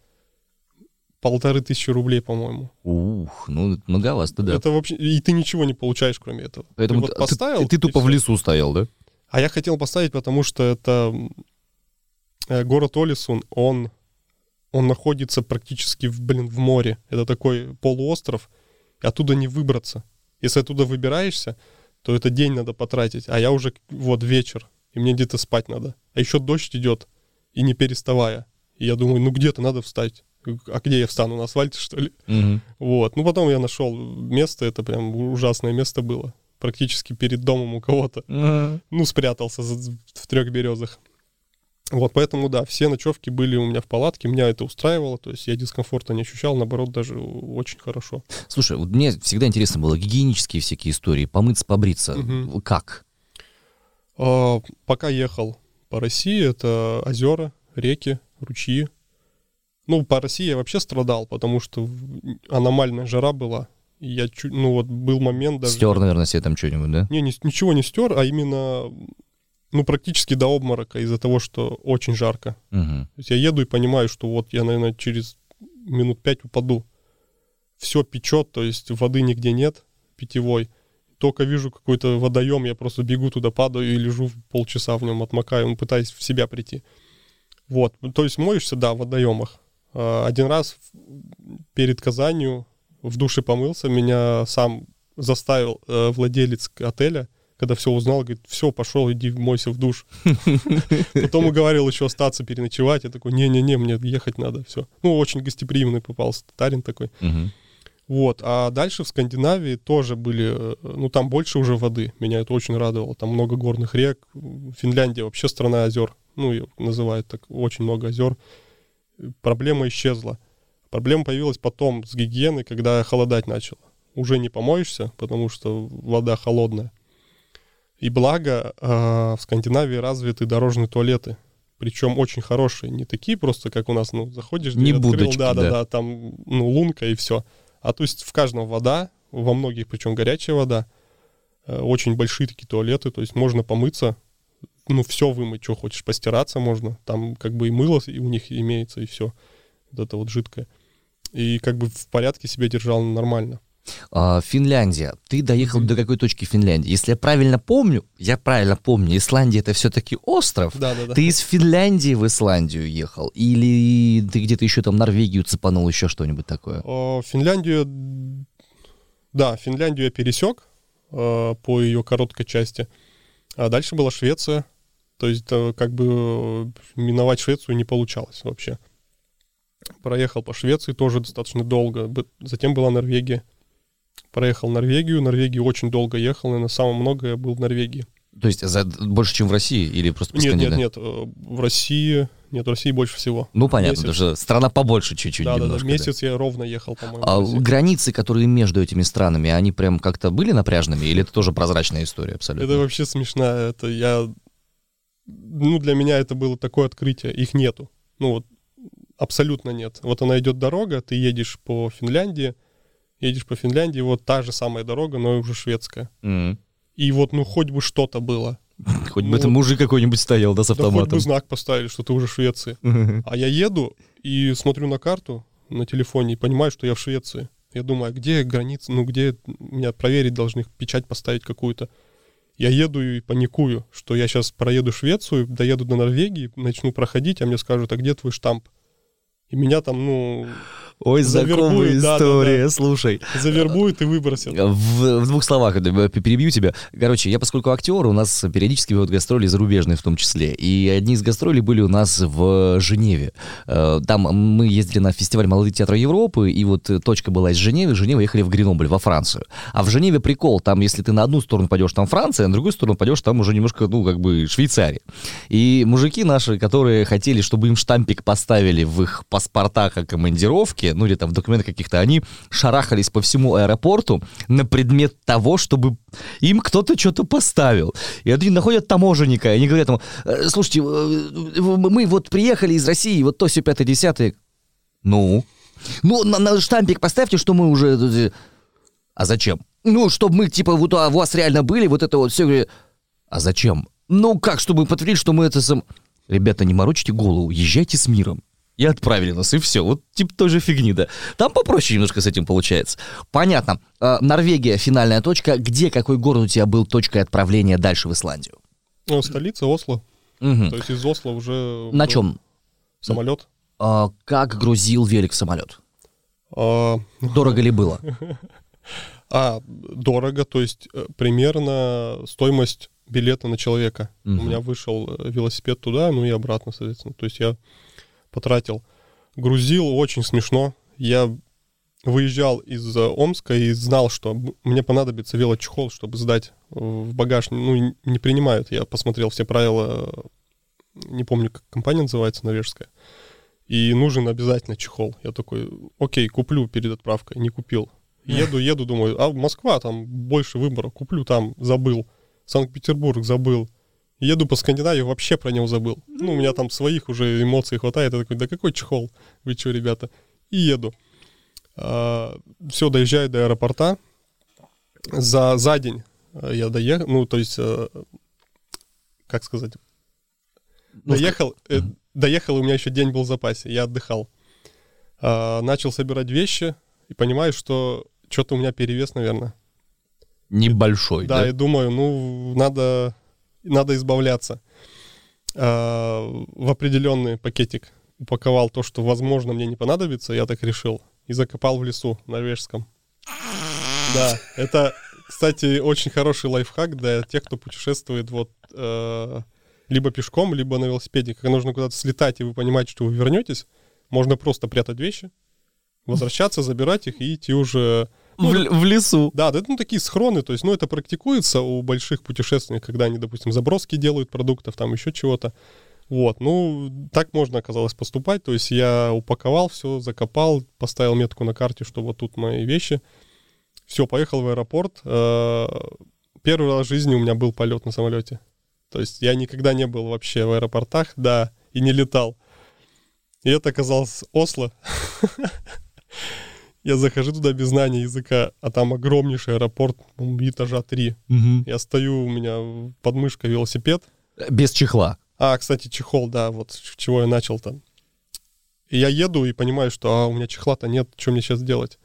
Speaker 2: Полторы тысячи рублей, по-моему.
Speaker 1: Ух, ну многовато, да.
Speaker 2: Это вообще... И ты ничего не получаешь, кроме этого.
Speaker 1: Поэтому
Speaker 2: ты вот
Speaker 1: ты-
Speaker 2: поставил...
Speaker 1: ты, ты
Speaker 2: и
Speaker 1: тупо в
Speaker 2: всё.
Speaker 1: лесу стоял, да?
Speaker 2: А я хотел поставить, потому что это э, город Олисун, он, он находится практически, в, блин, в море. Это такой полуостров, и оттуда не выбраться. Если оттуда выбираешься, то это день надо потратить, а я уже вот вечер, и мне где-то спать надо. А еще дождь идет, и не переставая. И я думаю, ну где-то надо встать. А где я встану, на асфальте, что ли?
Speaker 1: Мгм.
Speaker 2: Вот. Ну, потом я нашел место, это прям ужасное место было. Практически перед домом у кого-то ну, спрятался за- в трех березах. Вот, поэтому, да, все ночевки были у меня в палатке, меня это устраивало, то есть я дискомфорта не ощущал, наоборот, даже очень хорошо.
Speaker 1: Слушай, вот мне всегда интересно было гигиенические всякие истории, помыться, побриться.
Speaker 2: Мгм.
Speaker 1: Как?
Speaker 2: А, пока ехал по России, это озера, реки, ручьи. Ну, по России я вообще страдал, потому что аномальная жара была. Я чуть, ну вот был момент даже...
Speaker 1: Стер, наверное, себе там что-нибудь, да?
Speaker 2: Не, ни- ничего не стер, а именно, ну, практически до обморока из-за того, что очень жарко.
Speaker 1: Мгм.
Speaker 2: То есть я еду и понимаю, что вот я, наверное, через минут пять упаду. Все печет, то есть воды нигде нет, питьевой. Только вижу какой-то водоем, я просто бегу туда, падаю и лежу полчаса в нем, отмокаю, пытаюсь в себя прийти. Вот, ну, то есть моешься, да, в водоемах. А, Один раз перед Казанью в душе помылся, меня сам заставил э, владелец отеля, когда все узнал, говорит, все, пошел, иди мойся в душ. Потом уговорил еще остаться, переночевать. Я такой, не-не-не, мне ехать надо, все. Ну, очень гостеприимный попался татарин такой. Вот, а дальше в Скандинавии тоже были, э, ну, там больше уже воды, меня это очень радовало, там много горных рек, Финляндия вообще страна озер, ну, ее называют так, очень много озер. Проблема исчезла. Проблема появилась потом с гигиеной, когда холодать начало. Уже не помоешься, потому что вода холодная. И благо, э, в Скандинавии развиты дорожные туалеты. Причем очень хорошие. Не такие просто, как у нас, ну, заходишь,
Speaker 1: Не
Speaker 2: открыл,
Speaker 1: будочки, да.
Speaker 2: да-да-да, там, ну, лунка и все. А то есть в каждом вода, во многих, причем горячая вода, э, очень большие такие туалеты, то есть можно помыться, ну, все вымыть, что хочешь, постираться можно, там как бы и мыло и у них имеется, и все, вот это вот жидкое. И как бы в порядке себя держал нормально.
Speaker 1: А, Финляндия. Ты доехал до какой точки Финляндии? Если я правильно помню, я правильно помню, Исландия это все-таки остров.
Speaker 2: Да-да-да.
Speaker 1: Ты из Финляндии в Исландию ехал? Или ты где-то еще там Норвегию цепанул, еще что-нибудь такое?
Speaker 2: Э, Финляндию, да, Финляндию я пересек э, по ее короткой части. А дальше была Швеция. То есть э, как бы э, миновать Швецию не получалось вообще. Проехал по Швеции тоже достаточно долго. Затем была Норвегия. Проехал Норвегию. Норвегию очень долго ехал. Наверное, самое я был в Норвегии.
Speaker 1: То есть за, больше, чем в России? Или просто по
Speaker 2: Нет, нет, нет. э, В России... Нет, в России больше всего.
Speaker 1: Ну, понятно,
Speaker 2: Месяц.
Speaker 1: потому что страна побольше чуть-чуть
Speaker 2: Да, да, да.
Speaker 1: немножко. да.
Speaker 2: Месяц я ровно ехал, по-моему.
Speaker 1: А границы, которые между этими странами, они прям как-то были напряжными? Или это тоже прозрачная история абсолютно?
Speaker 2: Это вообще смешная. Это я... Ну, для меня это было такое открытие. Их нету. Ну, вот абсолютно нет. Вот она идет дорога, ты едешь по Финляндии, едешь по Финляндии, вот та же самая дорога, но уже шведская.
Speaker 1: М.
Speaker 2: И вот, ну, хоть бы что-то было.
Speaker 1: Хоть бы
Speaker 2: Ну,
Speaker 1: это мужик какой-нибудь стоял, да, с
Speaker 2: Да хоть
Speaker 1: автоматом.
Speaker 2: бы знак поставили, что ты уже в Швеции. А я еду и смотрю на карту на телефоне и понимаю, что я в Швеции. Я думаю, а где граница, ну где меня проверить должны, печать поставить какую-то. Я еду и паникую, что я сейчас проеду Швецию, доеду до Норвегии, начну проходить, а мне скажут, а где твой штамп? И меня там, ну,
Speaker 1: Ой, знакомая
Speaker 2: Завербуют, да, да,
Speaker 1: история, слушай.
Speaker 2: завербуют и выбросят.
Speaker 1: В, в двух словах э, перебью тебя. Короче, я поскольку актер, у нас периодически бывают гастроли зарубежные в том числе. И одни из гастролей были у нас в Женеве. Э, Там мы ездили на фестиваль Молодые театры Европы, и вот э, точка была из Женевы, из Женевы ехали в Гренобль, во Францию. А в Женеве прикол, там если ты на одну сторону пойдешь, там Франция, а на другую сторону пойдешь, там уже немножко, ну, как бы Швейцария. И мужики наши, которые хотели, чтобы им штампик поставили в их паспортах о командировке, ну или там в документах каких-то, они шарахались по всему аэропорту на предмет того, чтобы им кто-то что-то поставил. И они находят таможенника, и они говорят ему, «Э, слушайте, э, мы вот приехали из России, вот то все пятое, десятое. Ну? Ну, на, на штампик поставьте, что мы уже... э, А зачем? Ну, чтобы мы, типа, вот а у вас реально были, вот это вот все. А зачем? Ну как, чтобы подтвердить, что мы это сам... Ребята, не морочите голову, езжайте с миром. И отправили нас, и все. Вот типа той же фигни, да. Там попроще немножко с этим получается. Понятно. Э, Норвегия финальная точка. Где, какой город у тебя был точкой отправления дальше в Исландию?
Speaker 2: Ну, столица Осло.
Speaker 1: Мгм.
Speaker 2: То есть из Осло уже...
Speaker 1: На чем?
Speaker 2: Самолет.
Speaker 1: А, как грузил велик в самолет?
Speaker 2: А,
Speaker 1: Дорого ли было?
Speaker 2: а, дорого, то есть э, примерно стоимость билета на человека.
Speaker 1: Мгм.
Speaker 2: У меня вышел э, велосипед туда, ну и обратно, соответственно. То есть я потратил. Грузил очень смешно. Я выезжал из э, Омска и знал, что мне понадобится велочехол, чтобы сдать э, в багаж. Ну, не принимают. Я посмотрел все правила, э, не помню, как компания называется, норвежская. И нужен обязательно чехол. Я такой, окей, куплю перед отправкой. Не купил. Еду, еду, думаю, а Москва, там больше выбора. Куплю там, забыл. Санкт-Петербург, забыл. Еду по Скандинавии, вообще про него забыл. Ну, у меня там своих уже эмоций хватает. Я такой, да какой чехол? Вы что, ребята? И еду. все, доезжаю до аэропорта. За, за день э, я доехал, ну, то есть, э, как сказать,
Speaker 1: Ну,
Speaker 2: доехал, э, доехал, и у меня еще день был в запасе, я отдыхал. А, начал собирать вещи и понимаю, что что-то у меня перевес, наверное.
Speaker 1: Небольшой,
Speaker 2: Да,
Speaker 1: да?
Speaker 2: и думаю, ну, надо, надо избавляться. А, в определенный пакетик упаковал то, что, возможно, мне не понадобится, я так решил, и закопал в лесу норвежском. Да, это, кстати, очень хороший лайфхак для тех, кто путешествует вот э, либо пешком, либо на велосипеде. Когда нужно куда-то слетать, и вы понимаете, что вы вернетесь, можно просто прятать вещи, возвращаться, забирать их и идти уже... ну,
Speaker 1: В, в лесу.
Speaker 2: да, да, это ну, такие схроны, то есть, ну, это практикуется у больших путешественников, когда они, допустим, заброски делают продуктов, там еще чего-то. Вот, ну, так можно оказалось поступать, то есть я упаковал все, закопал, поставил метку на карте, что вот тут мои вещи. Все, поехал в аэропорт. Э, Первый раз в жизни у меня был полет на самолете. То есть я никогда не был вообще в аэропортах, да, и не летал. И это оказалось Осло. Я захожу туда без знания языка, а там огромнейший аэропорт, этажа 3.
Speaker 1: Мгм.
Speaker 2: Я стою, у меня под мышкой велосипед.
Speaker 1: Без чехла.
Speaker 2: А, кстати, чехол, да, вот с чего я начал там. И я еду и понимаю, что а, у меня чехла-то нет, что мне сейчас делать?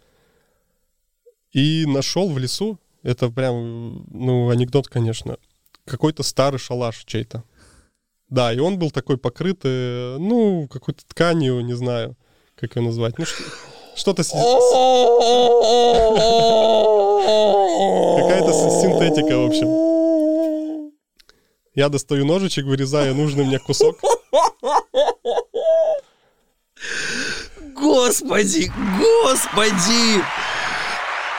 Speaker 2: И нашел в лесу, это прям, ну, анекдот, конечно, какой-то старый шалаш чей-то. Да, и он был такой покрытый, ну, какой-то тканью, не знаю, как ее назвать. Ну, что-то... Какая-то синтетика, в общем. Я достаю ножичек, вырезаю нужный мне кусок.
Speaker 1: Господи, господи!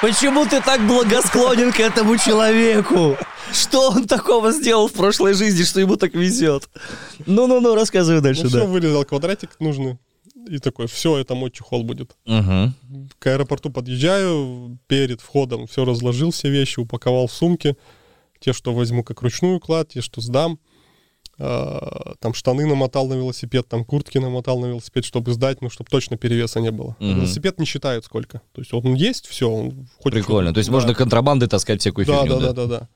Speaker 1: Почему ты так благосклонен к этому человеку? Что он такого сделал в прошлой жизни, что ему так везет? Ну-ну-ну, рассказывай дальше,
Speaker 2: Ну все,
Speaker 1: да.
Speaker 2: вырезал квадратик нужный. И такой, все, это мой чехол будет.
Speaker 1: Мгм.
Speaker 2: К аэропорту подъезжаю, перед входом все разложил, все вещи, упаковал в сумки. Те, что возьму как ручную клад, те, что сдам. А, Там штаны намотал на велосипед, там куртки намотал на велосипед, чтобы сдать, ну, чтобы точно перевеса не было.
Speaker 1: Мгм.
Speaker 2: Велосипед не считают сколько. То есть он есть, все, он хоть
Speaker 1: Прикольно.
Speaker 2: что-то.
Speaker 1: То есть
Speaker 2: Да.
Speaker 1: можно контрабанды таскать всякую
Speaker 2: Да,
Speaker 1: фигню,
Speaker 2: да, да, да, да.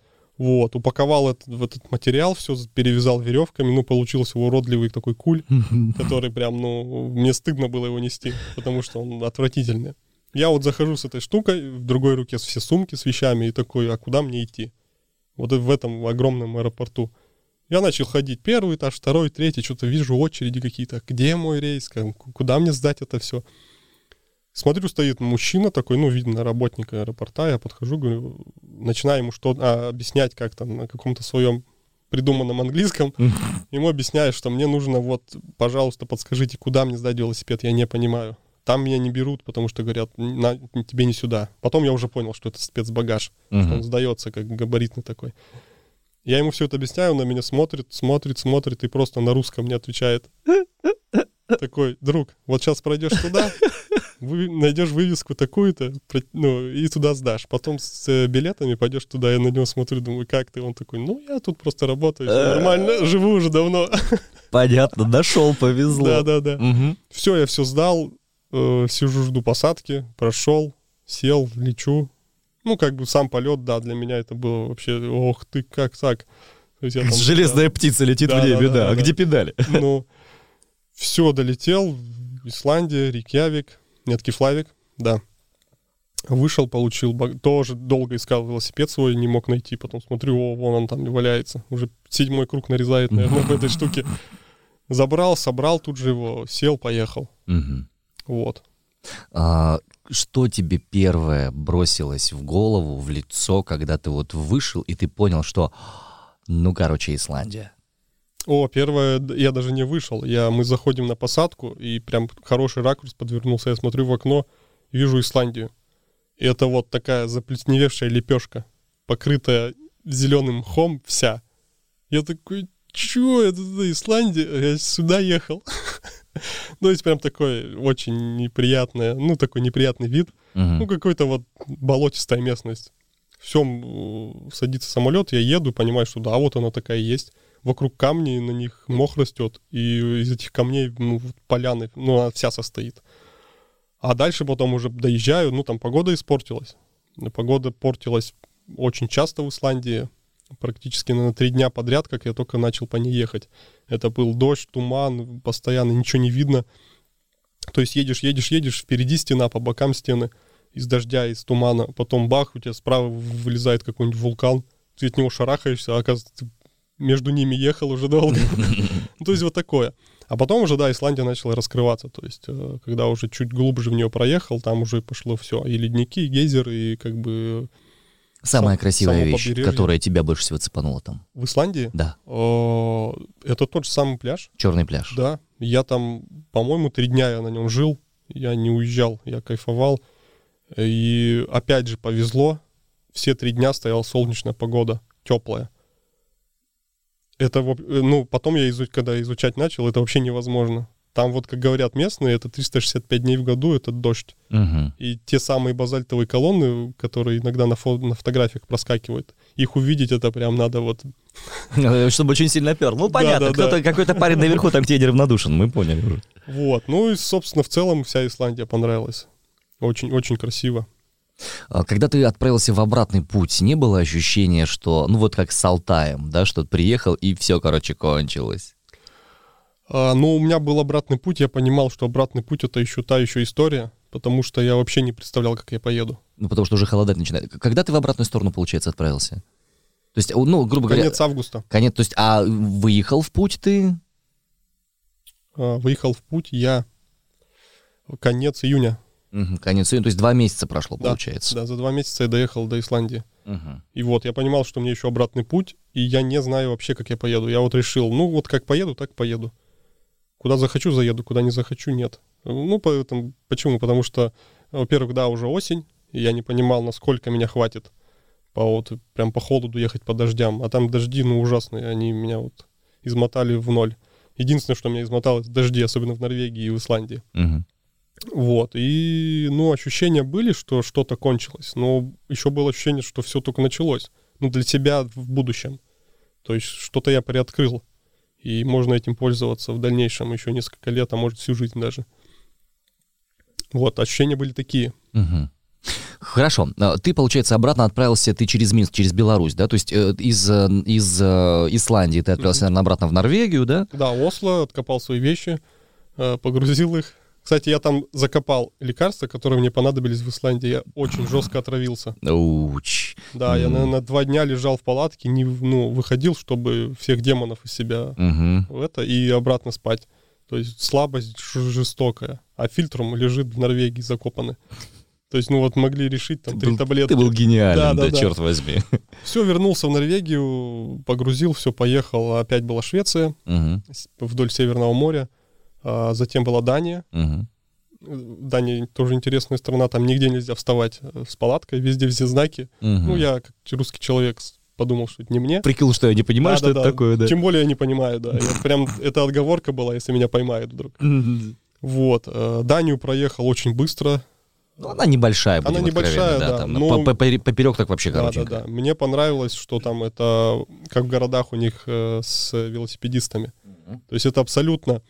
Speaker 2: Вот, упаковал этот, в этот материал, все перевязал веревками, ну, получился уродливый такой куль, который прям, ну, мне стыдно было его нести, потому что он отвратительный. Я вот захожу с этой штукой, в другой руке все сумки с вещами, и такой, а куда мне идти? Вот в этом огромном аэропорту. Я начал ходить первый этаж, второй, третий, что-то вижу очереди какие-то. Где мой рейс? Куда мне сдать это все? Смотрю, стоит мужчина такой, ну, видно, работник аэропорта. Я подхожу, говорю, начинаю ему что а, объяснять как-то на каком-то своем придуманном английском. Ему объясняю, что мне нужно вот, пожалуйста, подскажите, куда мне сдать велосипед, я не понимаю. Там меня не берут, потому что говорят, «На, тебе не сюда. Потом я уже понял, что это спецбагаж, что он сдается как габаритный такой. Я ему все это объясняю, он на меня смотрит, смотрит, смотрит и просто на русском мне отвечает. Такой, друг, вот сейчас пройдешь туда, вы найдешь вывеску такую-то, ну, и туда сдашь. Потом с э, билетами пойдешь туда, я на него смотрю, думаю, как ты? Он такой, ну, я тут просто работаю, всё нормально, живу уже давно.
Speaker 1: Понятно, нашел, повезло.
Speaker 2: Да-да-да. Все, я все сдал, э, сижу, жду посадки, прошел, сел, лечу. Ну, как бы сам полет, да, для меня это было вообще, ох ты, как так. Есть там-
Speaker 1: Железная птица летит
Speaker 2: Да,
Speaker 1: в небе,
Speaker 2: да,
Speaker 1: да.
Speaker 2: да,
Speaker 1: А
Speaker 2: да.
Speaker 1: где педали?
Speaker 2: Ну, все, долетел. Исландия, Рикьявик, нет, Кефлавик, да. Вышел, получил, тоже долго искал велосипед свой, не мог найти. Потом смотрю, о, вон он там валяется. Уже седьмой круг нарезает, наверное, в этой штуке. Забрал, собрал тут же его, сел, поехал. Вот.
Speaker 1: А, что тебе первое бросилось в голову, в лицо, когда ты вот вышел и ты понял, что, ну, короче, Исландия?
Speaker 2: О, первое, я даже не вышел. Я, мы заходим на посадку, и прям хороший ракурс подвернулся. Я смотрю в окно, вижу Исландию. И это вот такая заплесневевшая лепешка, покрытая зеленым мхом вся. Я такой, чё, это за Исландия? Я сюда ехал. Ну, есть прям такой очень неприятный, ну, такой неприятный вид. Ну, какой-то вот болотистая местность. Все, садится самолет, я еду, понимаю, что да, вот она такая есть. Вокруг камней, на них мох растет, и из этих камней, ну, поляны, ну, она вся состоит. А дальше потом уже доезжаю, ну, там погода испортилась. Погода портилась очень часто в Исландии, практически на три дня подряд, как я только начал по ней ехать. Это был дождь, туман, постоянно ничего не видно. То есть едешь, едешь, едешь, впереди стена, по бокам стены, из дождя, из тумана. Потом бах, у тебя справа вылезает какой-нибудь вулкан, ты от него шарахаешься, а оказывается, ты между ними ехал уже долго. Ну, То есть вот такое. А потом уже, да, Исландия начала раскрываться. То есть, э, когда уже чуть глубже в нее проехал, там уже пошло все. И ледники, и гейзеры, и как бы
Speaker 1: Самая
Speaker 2: Сам-
Speaker 1: красивая вещь,
Speaker 2: побережье.
Speaker 1: которая тебя больше всего цепанула там.
Speaker 2: в Исландии
Speaker 1: Да,
Speaker 2: э, это тот же самый пляж.
Speaker 1: черный пляж.
Speaker 2: Да, я там, по-моему, три дня я на нем жил, я не уезжал, я кайфовал. И опять же повезло, все три дня стояла солнечная погода, теплая. Это, э, ну, потом я, изу- когда изучать начал, это вообще невозможно. Там вот, как говорят местные, это 365 дней в году, это дождь.
Speaker 1: Мгм.
Speaker 2: И те самые базальтовые колонны, которые иногда на, фо- на фотографиях проскакивают, их увидеть это прям надо вот
Speaker 1: Чтобы очень сильно пер. Ну,
Speaker 2: Да,
Speaker 1: понятно,
Speaker 2: да,
Speaker 1: кто-то,
Speaker 2: да.
Speaker 1: какой-то парень наверху там тебе неравнодушен, мы поняли уже.
Speaker 2: Вот. Ну и, собственно, в целом вся Исландия понравилась. Очень, очень красиво.
Speaker 1: А Когда ты отправился в обратный путь, не было ощущения, что, ну вот как с Алтаем, да, что приехал и все, короче, кончилось?
Speaker 2: А, но у меня был обратный путь, я понимал, что обратный путь это еще та еще история, потому что я вообще не представлял, как я поеду.
Speaker 1: Ну, потому что уже холодать начинает. Когда ты в обратную сторону, получается, отправился? То есть, ну, грубо говоря...
Speaker 2: Конец августа.
Speaker 1: Конец, то есть, а выехал в путь ты?
Speaker 2: А, выехал в путь я конец июня.
Speaker 1: Конец июня, то есть два месяца прошло,
Speaker 2: Да,
Speaker 1: получается.
Speaker 2: Да, за два месяца я доехал до Исландии.
Speaker 1: Мгм.
Speaker 2: И вот, я понимал, что мне еще обратный путь, и я не знаю вообще, как я поеду. Я вот решил, ну вот как поеду, так поеду. Куда захочу, заеду, куда не захочу, нет. Ну, поэтому, почему? Потому что, во-первых, да, уже осень, и я не понимал, насколько меня хватит по вот, прям по холоду ехать по дождям. А там дожди, ну, ужасные, они меня вот измотали в ноль. Единственное, что меня измотало, это дожди, особенно в Норвегии и в Исландии.
Speaker 1: Мгм.
Speaker 2: Вот, и, ну, ощущения были, что что-то кончилось, но еще было ощущение, что все только началось. Ну, для себя в будущем. То есть что-то я приоткрыл, и можно этим пользоваться в дальнейшем еще несколько лет, а может всю жизнь даже. Вот, ощущения были такие.
Speaker 1: Мгм. Хорошо. А, Ты, получается, обратно отправился ты через Минск, через Беларусь, да? То есть э, из, э, из э, Исландии ты отправился, наверное, обратно в Норвегию, да?
Speaker 2: Да, Осло, откопал свои вещи, погрузил их. Кстати, я там закопал лекарства, которые мне понадобились в Исландии. Я очень жестко отравился.
Speaker 1: Уч.
Speaker 2: Да, я, наверное, два дня лежал в палатке, не, ну, выходил, чтобы всех демонов из себя в это и обратно спать. То есть слабость жестокая. А фильтром лежит в Норвегии закопаны. То есть, ну вот могли решить там
Speaker 1: Ты
Speaker 2: три
Speaker 1: был-
Speaker 2: таблетки.
Speaker 1: Ты был гениален,
Speaker 2: Да,
Speaker 1: да,
Speaker 2: да, да.
Speaker 1: черт возьми.
Speaker 2: Все, вернулся в Норвегию, погрузил, все, поехал. Опять была Швеция с- вдоль Северного моря. А затем была Дания.
Speaker 1: Мгм.
Speaker 2: Дания тоже интересная страна, там нигде нельзя вставать э, с палаткой, везде все знаки.
Speaker 1: Мгм.
Speaker 2: Ну, я как русский человек подумал, что это не мне.
Speaker 1: Прикинул, что я не понимаю, что это
Speaker 2: Да-да-да.
Speaker 1: такое, да.
Speaker 2: Тем более я не понимаю, да. Я прям это отговорка была, если меня поймают вдруг. Вот. э, Данию проехал очень быстро.
Speaker 1: Ну, она небольшая, будем
Speaker 2: Она небольшая,
Speaker 1: откровенны,
Speaker 2: да,
Speaker 1: там,
Speaker 2: но-
Speaker 1: по- по- попе- Поперек так вообще
Speaker 2: Да, да, да. Мне понравилось, что там это как в городах у них э, с велосипедистами. То есть это абсолютно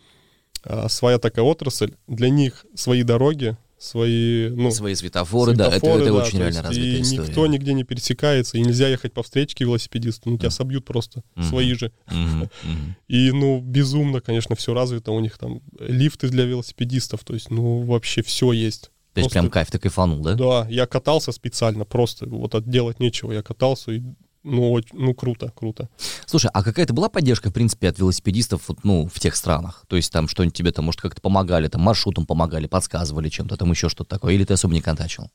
Speaker 2: э, своя такая отрасль. Для них свои дороги, свои, ну,
Speaker 1: свои светофоры, да, это, это
Speaker 2: да,
Speaker 1: очень реально
Speaker 2: есть
Speaker 1: развитая
Speaker 2: и
Speaker 1: история.
Speaker 2: никто нигде не пересекается, и нельзя ехать по встречке велосипедисту, ну, тебя
Speaker 1: Мгм.
Speaker 2: собьют просто,
Speaker 1: Мгм.
Speaker 2: свои же.
Speaker 1: Мгм, мгм.
Speaker 2: И, ну, безумно, конечно, все развито, у них там лифты для велосипедистов, то есть, ну, вообще все есть.
Speaker 1: То есть
Speaker 2: Просто-
Speaker 1: прям кайф, ты кайфанул, да?
Speaker 2: Да, я катался специально, просто вот от делать нечего, я катался, и, ну, ну, круто, круто.
Speaker 1: Слушай, а какая-то была поддержка, в принципе, от велосипедистов, вот, ну, в тех странах? То есть там что-нибудь тебе там, может, как-то помогали, там, маршрутом помогали, подсказывали чем-то, там еще что-то такое, или ты особо не контачил?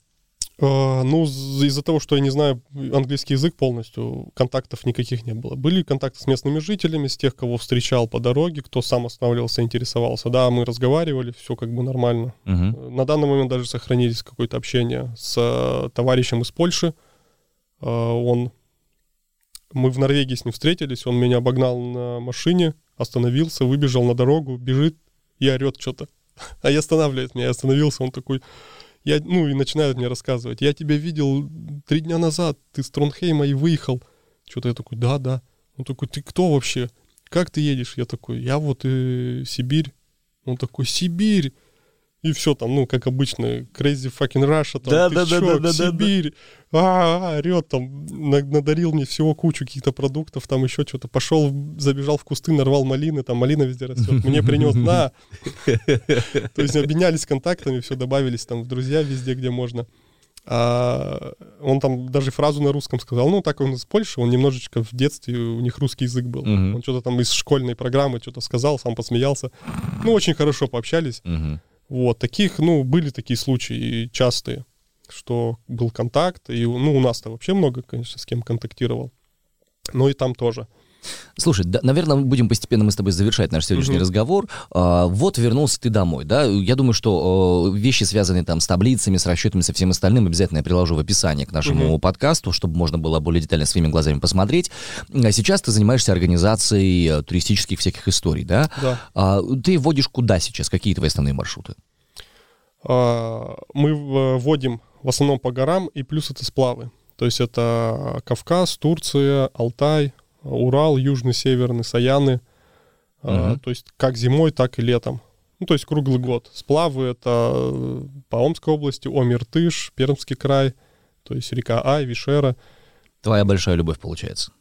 Speaker 2: А, ну, из-за того, что я не знаю английский язык полностью, контактов никаких не было. Были контакты с местными жителями, с тех, кого встречал по дороге, кто сам останавливался, интересовался. Да, мы разговаривали, все как бы нормально.
Speaker 1: Мгм.
Speaker 2: На данный момент даже сохранились какое-то общение с э, товарищем из Польши. А, Он, мы в Норвегии с ним встретились, он меня обогнал на машине, остановился, выбежал на дорогу, бежит и орет что-то. А я останавливает меня, я остановился, он такой, я, ну и начинает мне рассказывать, я тебя видел три дня назад, ты с Тронхейма и выехал. Что-то я такой, да, да. Он такой, ты кто вообще? Как ты едешь? Я такой, я вот э, Сибирь. Он такой, Сибирь. И все там, ну, как обычно, crazy fucking Russia, там,
Speaker 1: Да,
Speaker 2: ты
Speaker 1: да, да,
Speaker 2: чё,
Speaker 1: да, да, да,
Speaker 2: Сибирь, а, а, орет там, на- надарил мне всего кучу каких-то продуктов, там еще что-то, пошел, забежал в кусты, нарвал малины, там малина везде растет, мне принес, на. То есть обменялись контактами, все, добавились там в друзья везде, где можно. А он там даже фразу на русском сказал. Ну, так он из Польши, он немножечко в детстве, у них русский язык был.
Speaker 1: Мгм.
Speaker 2: Он что-то там из школьной программы что-то сказал, сам посмеялся. Ну, очень хорошо пообщались.
Speaker 1: Мгм.
Speaker 2: Вот, таких, ну, были такие случаи частые, что был контакт, и, ну, у нас-то вообще много, конечно, с кем контактировал, но и там тоже.
Speaker 1: Слушай, да, наверное, будем постепенно мы с тобой завершать наш сегодняшний
Speaker 2: Мгм.
Speaker 1: разговор. А, вот вернулся ты домой, да? Я думаю, что э, вещи, связанные там с таблицами, с расчетами, со всем остальным, обязательно я приложу в описании к нашему
Speaker 2: Мгм.
Speaker 1: подкасту, чтобы можно было более детально своими глазами посмотреть. А сейчас ты занимаешься организацией э, туристических всяких историй, да?
Speaker 2: Да.
Speaker 1: А, ты водишь куда сейчас? Какие твои основные маршруты?
Speaker 2: А, Мы вводим в основном по горам, и плюс это сплавы. То есть это Кавказ, Турция, Алтай, Урал, Южный, Северный, Саяны. А,
Speaker 1: Мгм.
Speaker 2: То есть как зимой, так и летом. Ну, то есть круглый год. Сплавы это э, по Омской области, Омертыш, Пермский край, то есть река Ай, Вишера.
Speaker 1: Твоя большая любовь получается.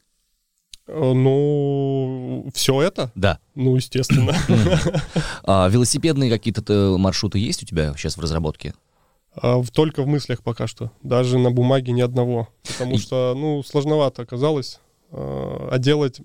Speaker 2: Э, Ну, все это?
Speaker 1: Да.
Speaker 2: Ну, естественно.
Speaker 1: А, велосипедные какие-то э, маршруты есть у тебя сейчас в разработке?
Speaker 2: А, в- Только в мыслях пока что. Даже на бумаге ни одного. Потому что, ну, сложновато оказалось. А а делать...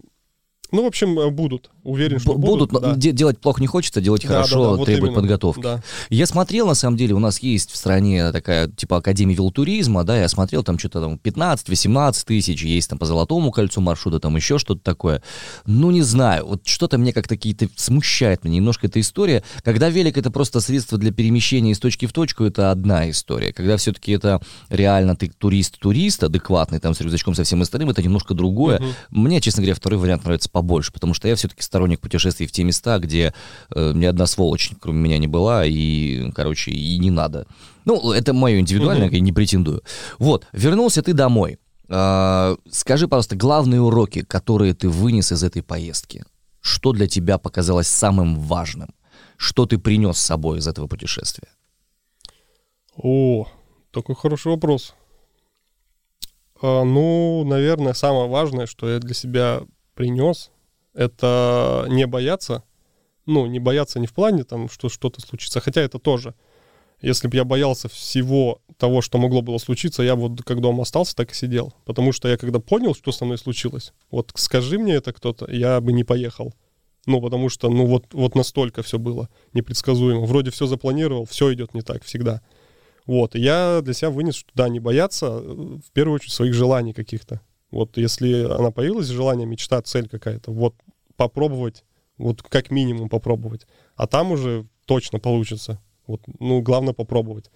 Speaker 2: Ну, в общем, э, будут. Уверен, что
Speaker 1: будут,
Speaker 2: будут.
Speaker 1: но
Speaker 2: да.
Speaker 1: де- делать плохо не хочется, делать
Speaker 2: Да, да,
Speaker 1: хорошо
Speaker 2: да, вот
Speaker 1: требует
Speaker 2: именно.
Speaker 1: подготовки.
Speaker 2: Да.
Speaker 1: Я смотрел, на самом деле, у нас есть в стране такая, типа, Академия велотуризма, да, я смотрел, там что-то там 15-18 тысяч, есть там по Золотому кольцу маршрута, там еще что-то такое. Ну, не знаю, вот что-то мне как-то какие-то смущает меня немножко эта история. Когда велик это просто средство для перемещения из точки в точку, это одна история. Когда все-таки это реально ты турист-турист, адекватный, там, с рюкзачком со всем остальным, это немножко другое.
Speaker 2: Мгм.
Speaker 1: Мне, честно говоря, второй вариант нравится побольше, потому что я все-таки сторонник путешествий в те места, где э, ни одна сволочь, кроме меня, не была, и, короче, и не надо. Ну, это мое индивидуальное,
Speaker 2: Мгм.
Speaker 1: я не претендую. Вот, вернулся ты домой. А, скажи, пожалуйста, главные уроки, которые ты вынес из этой поездки. Что для тебя показалось самым важным? Что ты принес с собой из этого путешествия?
Speaker 2: О, такой хороший вопрос. А, ну, наверное, самое важное, что я для себя принес, это не бояться. Ну, не бояться не в плане там, что что-то случится, хотя это тоже. Если бы я боялся всего того, что могло было случиться, я вот как дома остался, так и сидел. Потому что я когда понял, что со мной случилось, вот скажи мне это кто-то, я бы не поехал. Ну, потому что, ну, вот, вот настолько все было непредсказуемо. Вроде все запланировал, все идет не так всегда. Вот, и я для себя вынес, что да, не бояться, э, в первую очередь, своих желаний каких-то. Вот если она появилась, желание, мечта, цель какая-то, вот попробовать, вот как минимум попробовать. А там уже точно получится. Вот, ну, главное попробовать.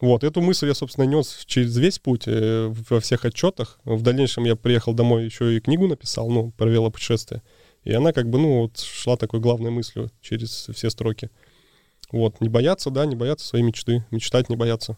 Speaker 2: Вот, эту мысль я, собственно, нес через весь путь, э, во всех отчетах. В дальнейшем я приехал домой, еще и книгу написал, ну, про велопутешествие. И она как бы, ну, вот шла такой главной мыслью через все строки. Вот, не бояться, да, не бояться своей мечты, мечтать не бояться.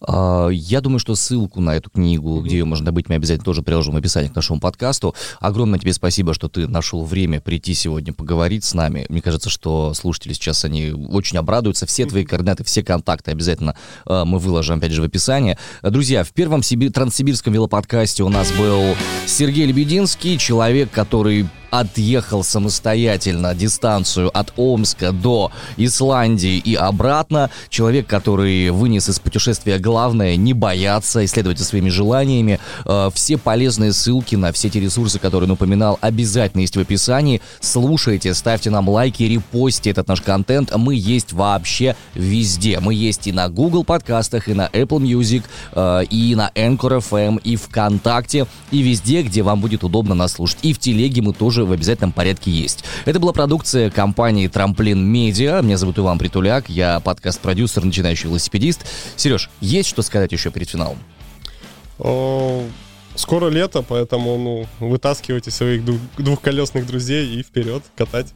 Speaker 1: А, я думаю, что ссылку на эту книгу, где ее можно добыть, мы обязательно тоже приложим в описании к нашему подкасту. Огромное тебе спасибо, что ты нашел время прийти сегодня поговорить с нами. Мне кажется, что слушатели сейчас, они очень обрадуются. Все твои координаты, все контакты обязательно а, мы выложим, опять же, в описании. Друзья, в первом Сиби- транссибирском велоподкасте у нас был Сергей Лебединский, человек, который отъехал самостоятельно дистанцию от Омска до Исландии и обратно. Человек, который вынес из путешествия главное не бояться, исследовать своими желаниями. Э, все полезные ссылки на все эти ресурсы, которые он упоминал, обязательно есть в описании. Слушайте, ставьте нам лайки, репостите этот наш контент. Мы есть вообще везде. Мы есть и на Google подкастах, и на Apple Music, э, и на Anchor FM, и ВКонтакте, и везде, где вам будет удобно нас слушать. И в телеге мы тоже в обязательном порядке есть. Это была продукция компании Трамплин Медиа. Меня зовут Иван Притуляк, я подкаст-продюсер, начинающий велосипедист. Сереж, есть что сказать еще перед финалом?
Speaker 2: Скоро лето, поэтому ну, вытаскивайте своих двухколесных друзей и вперед катать.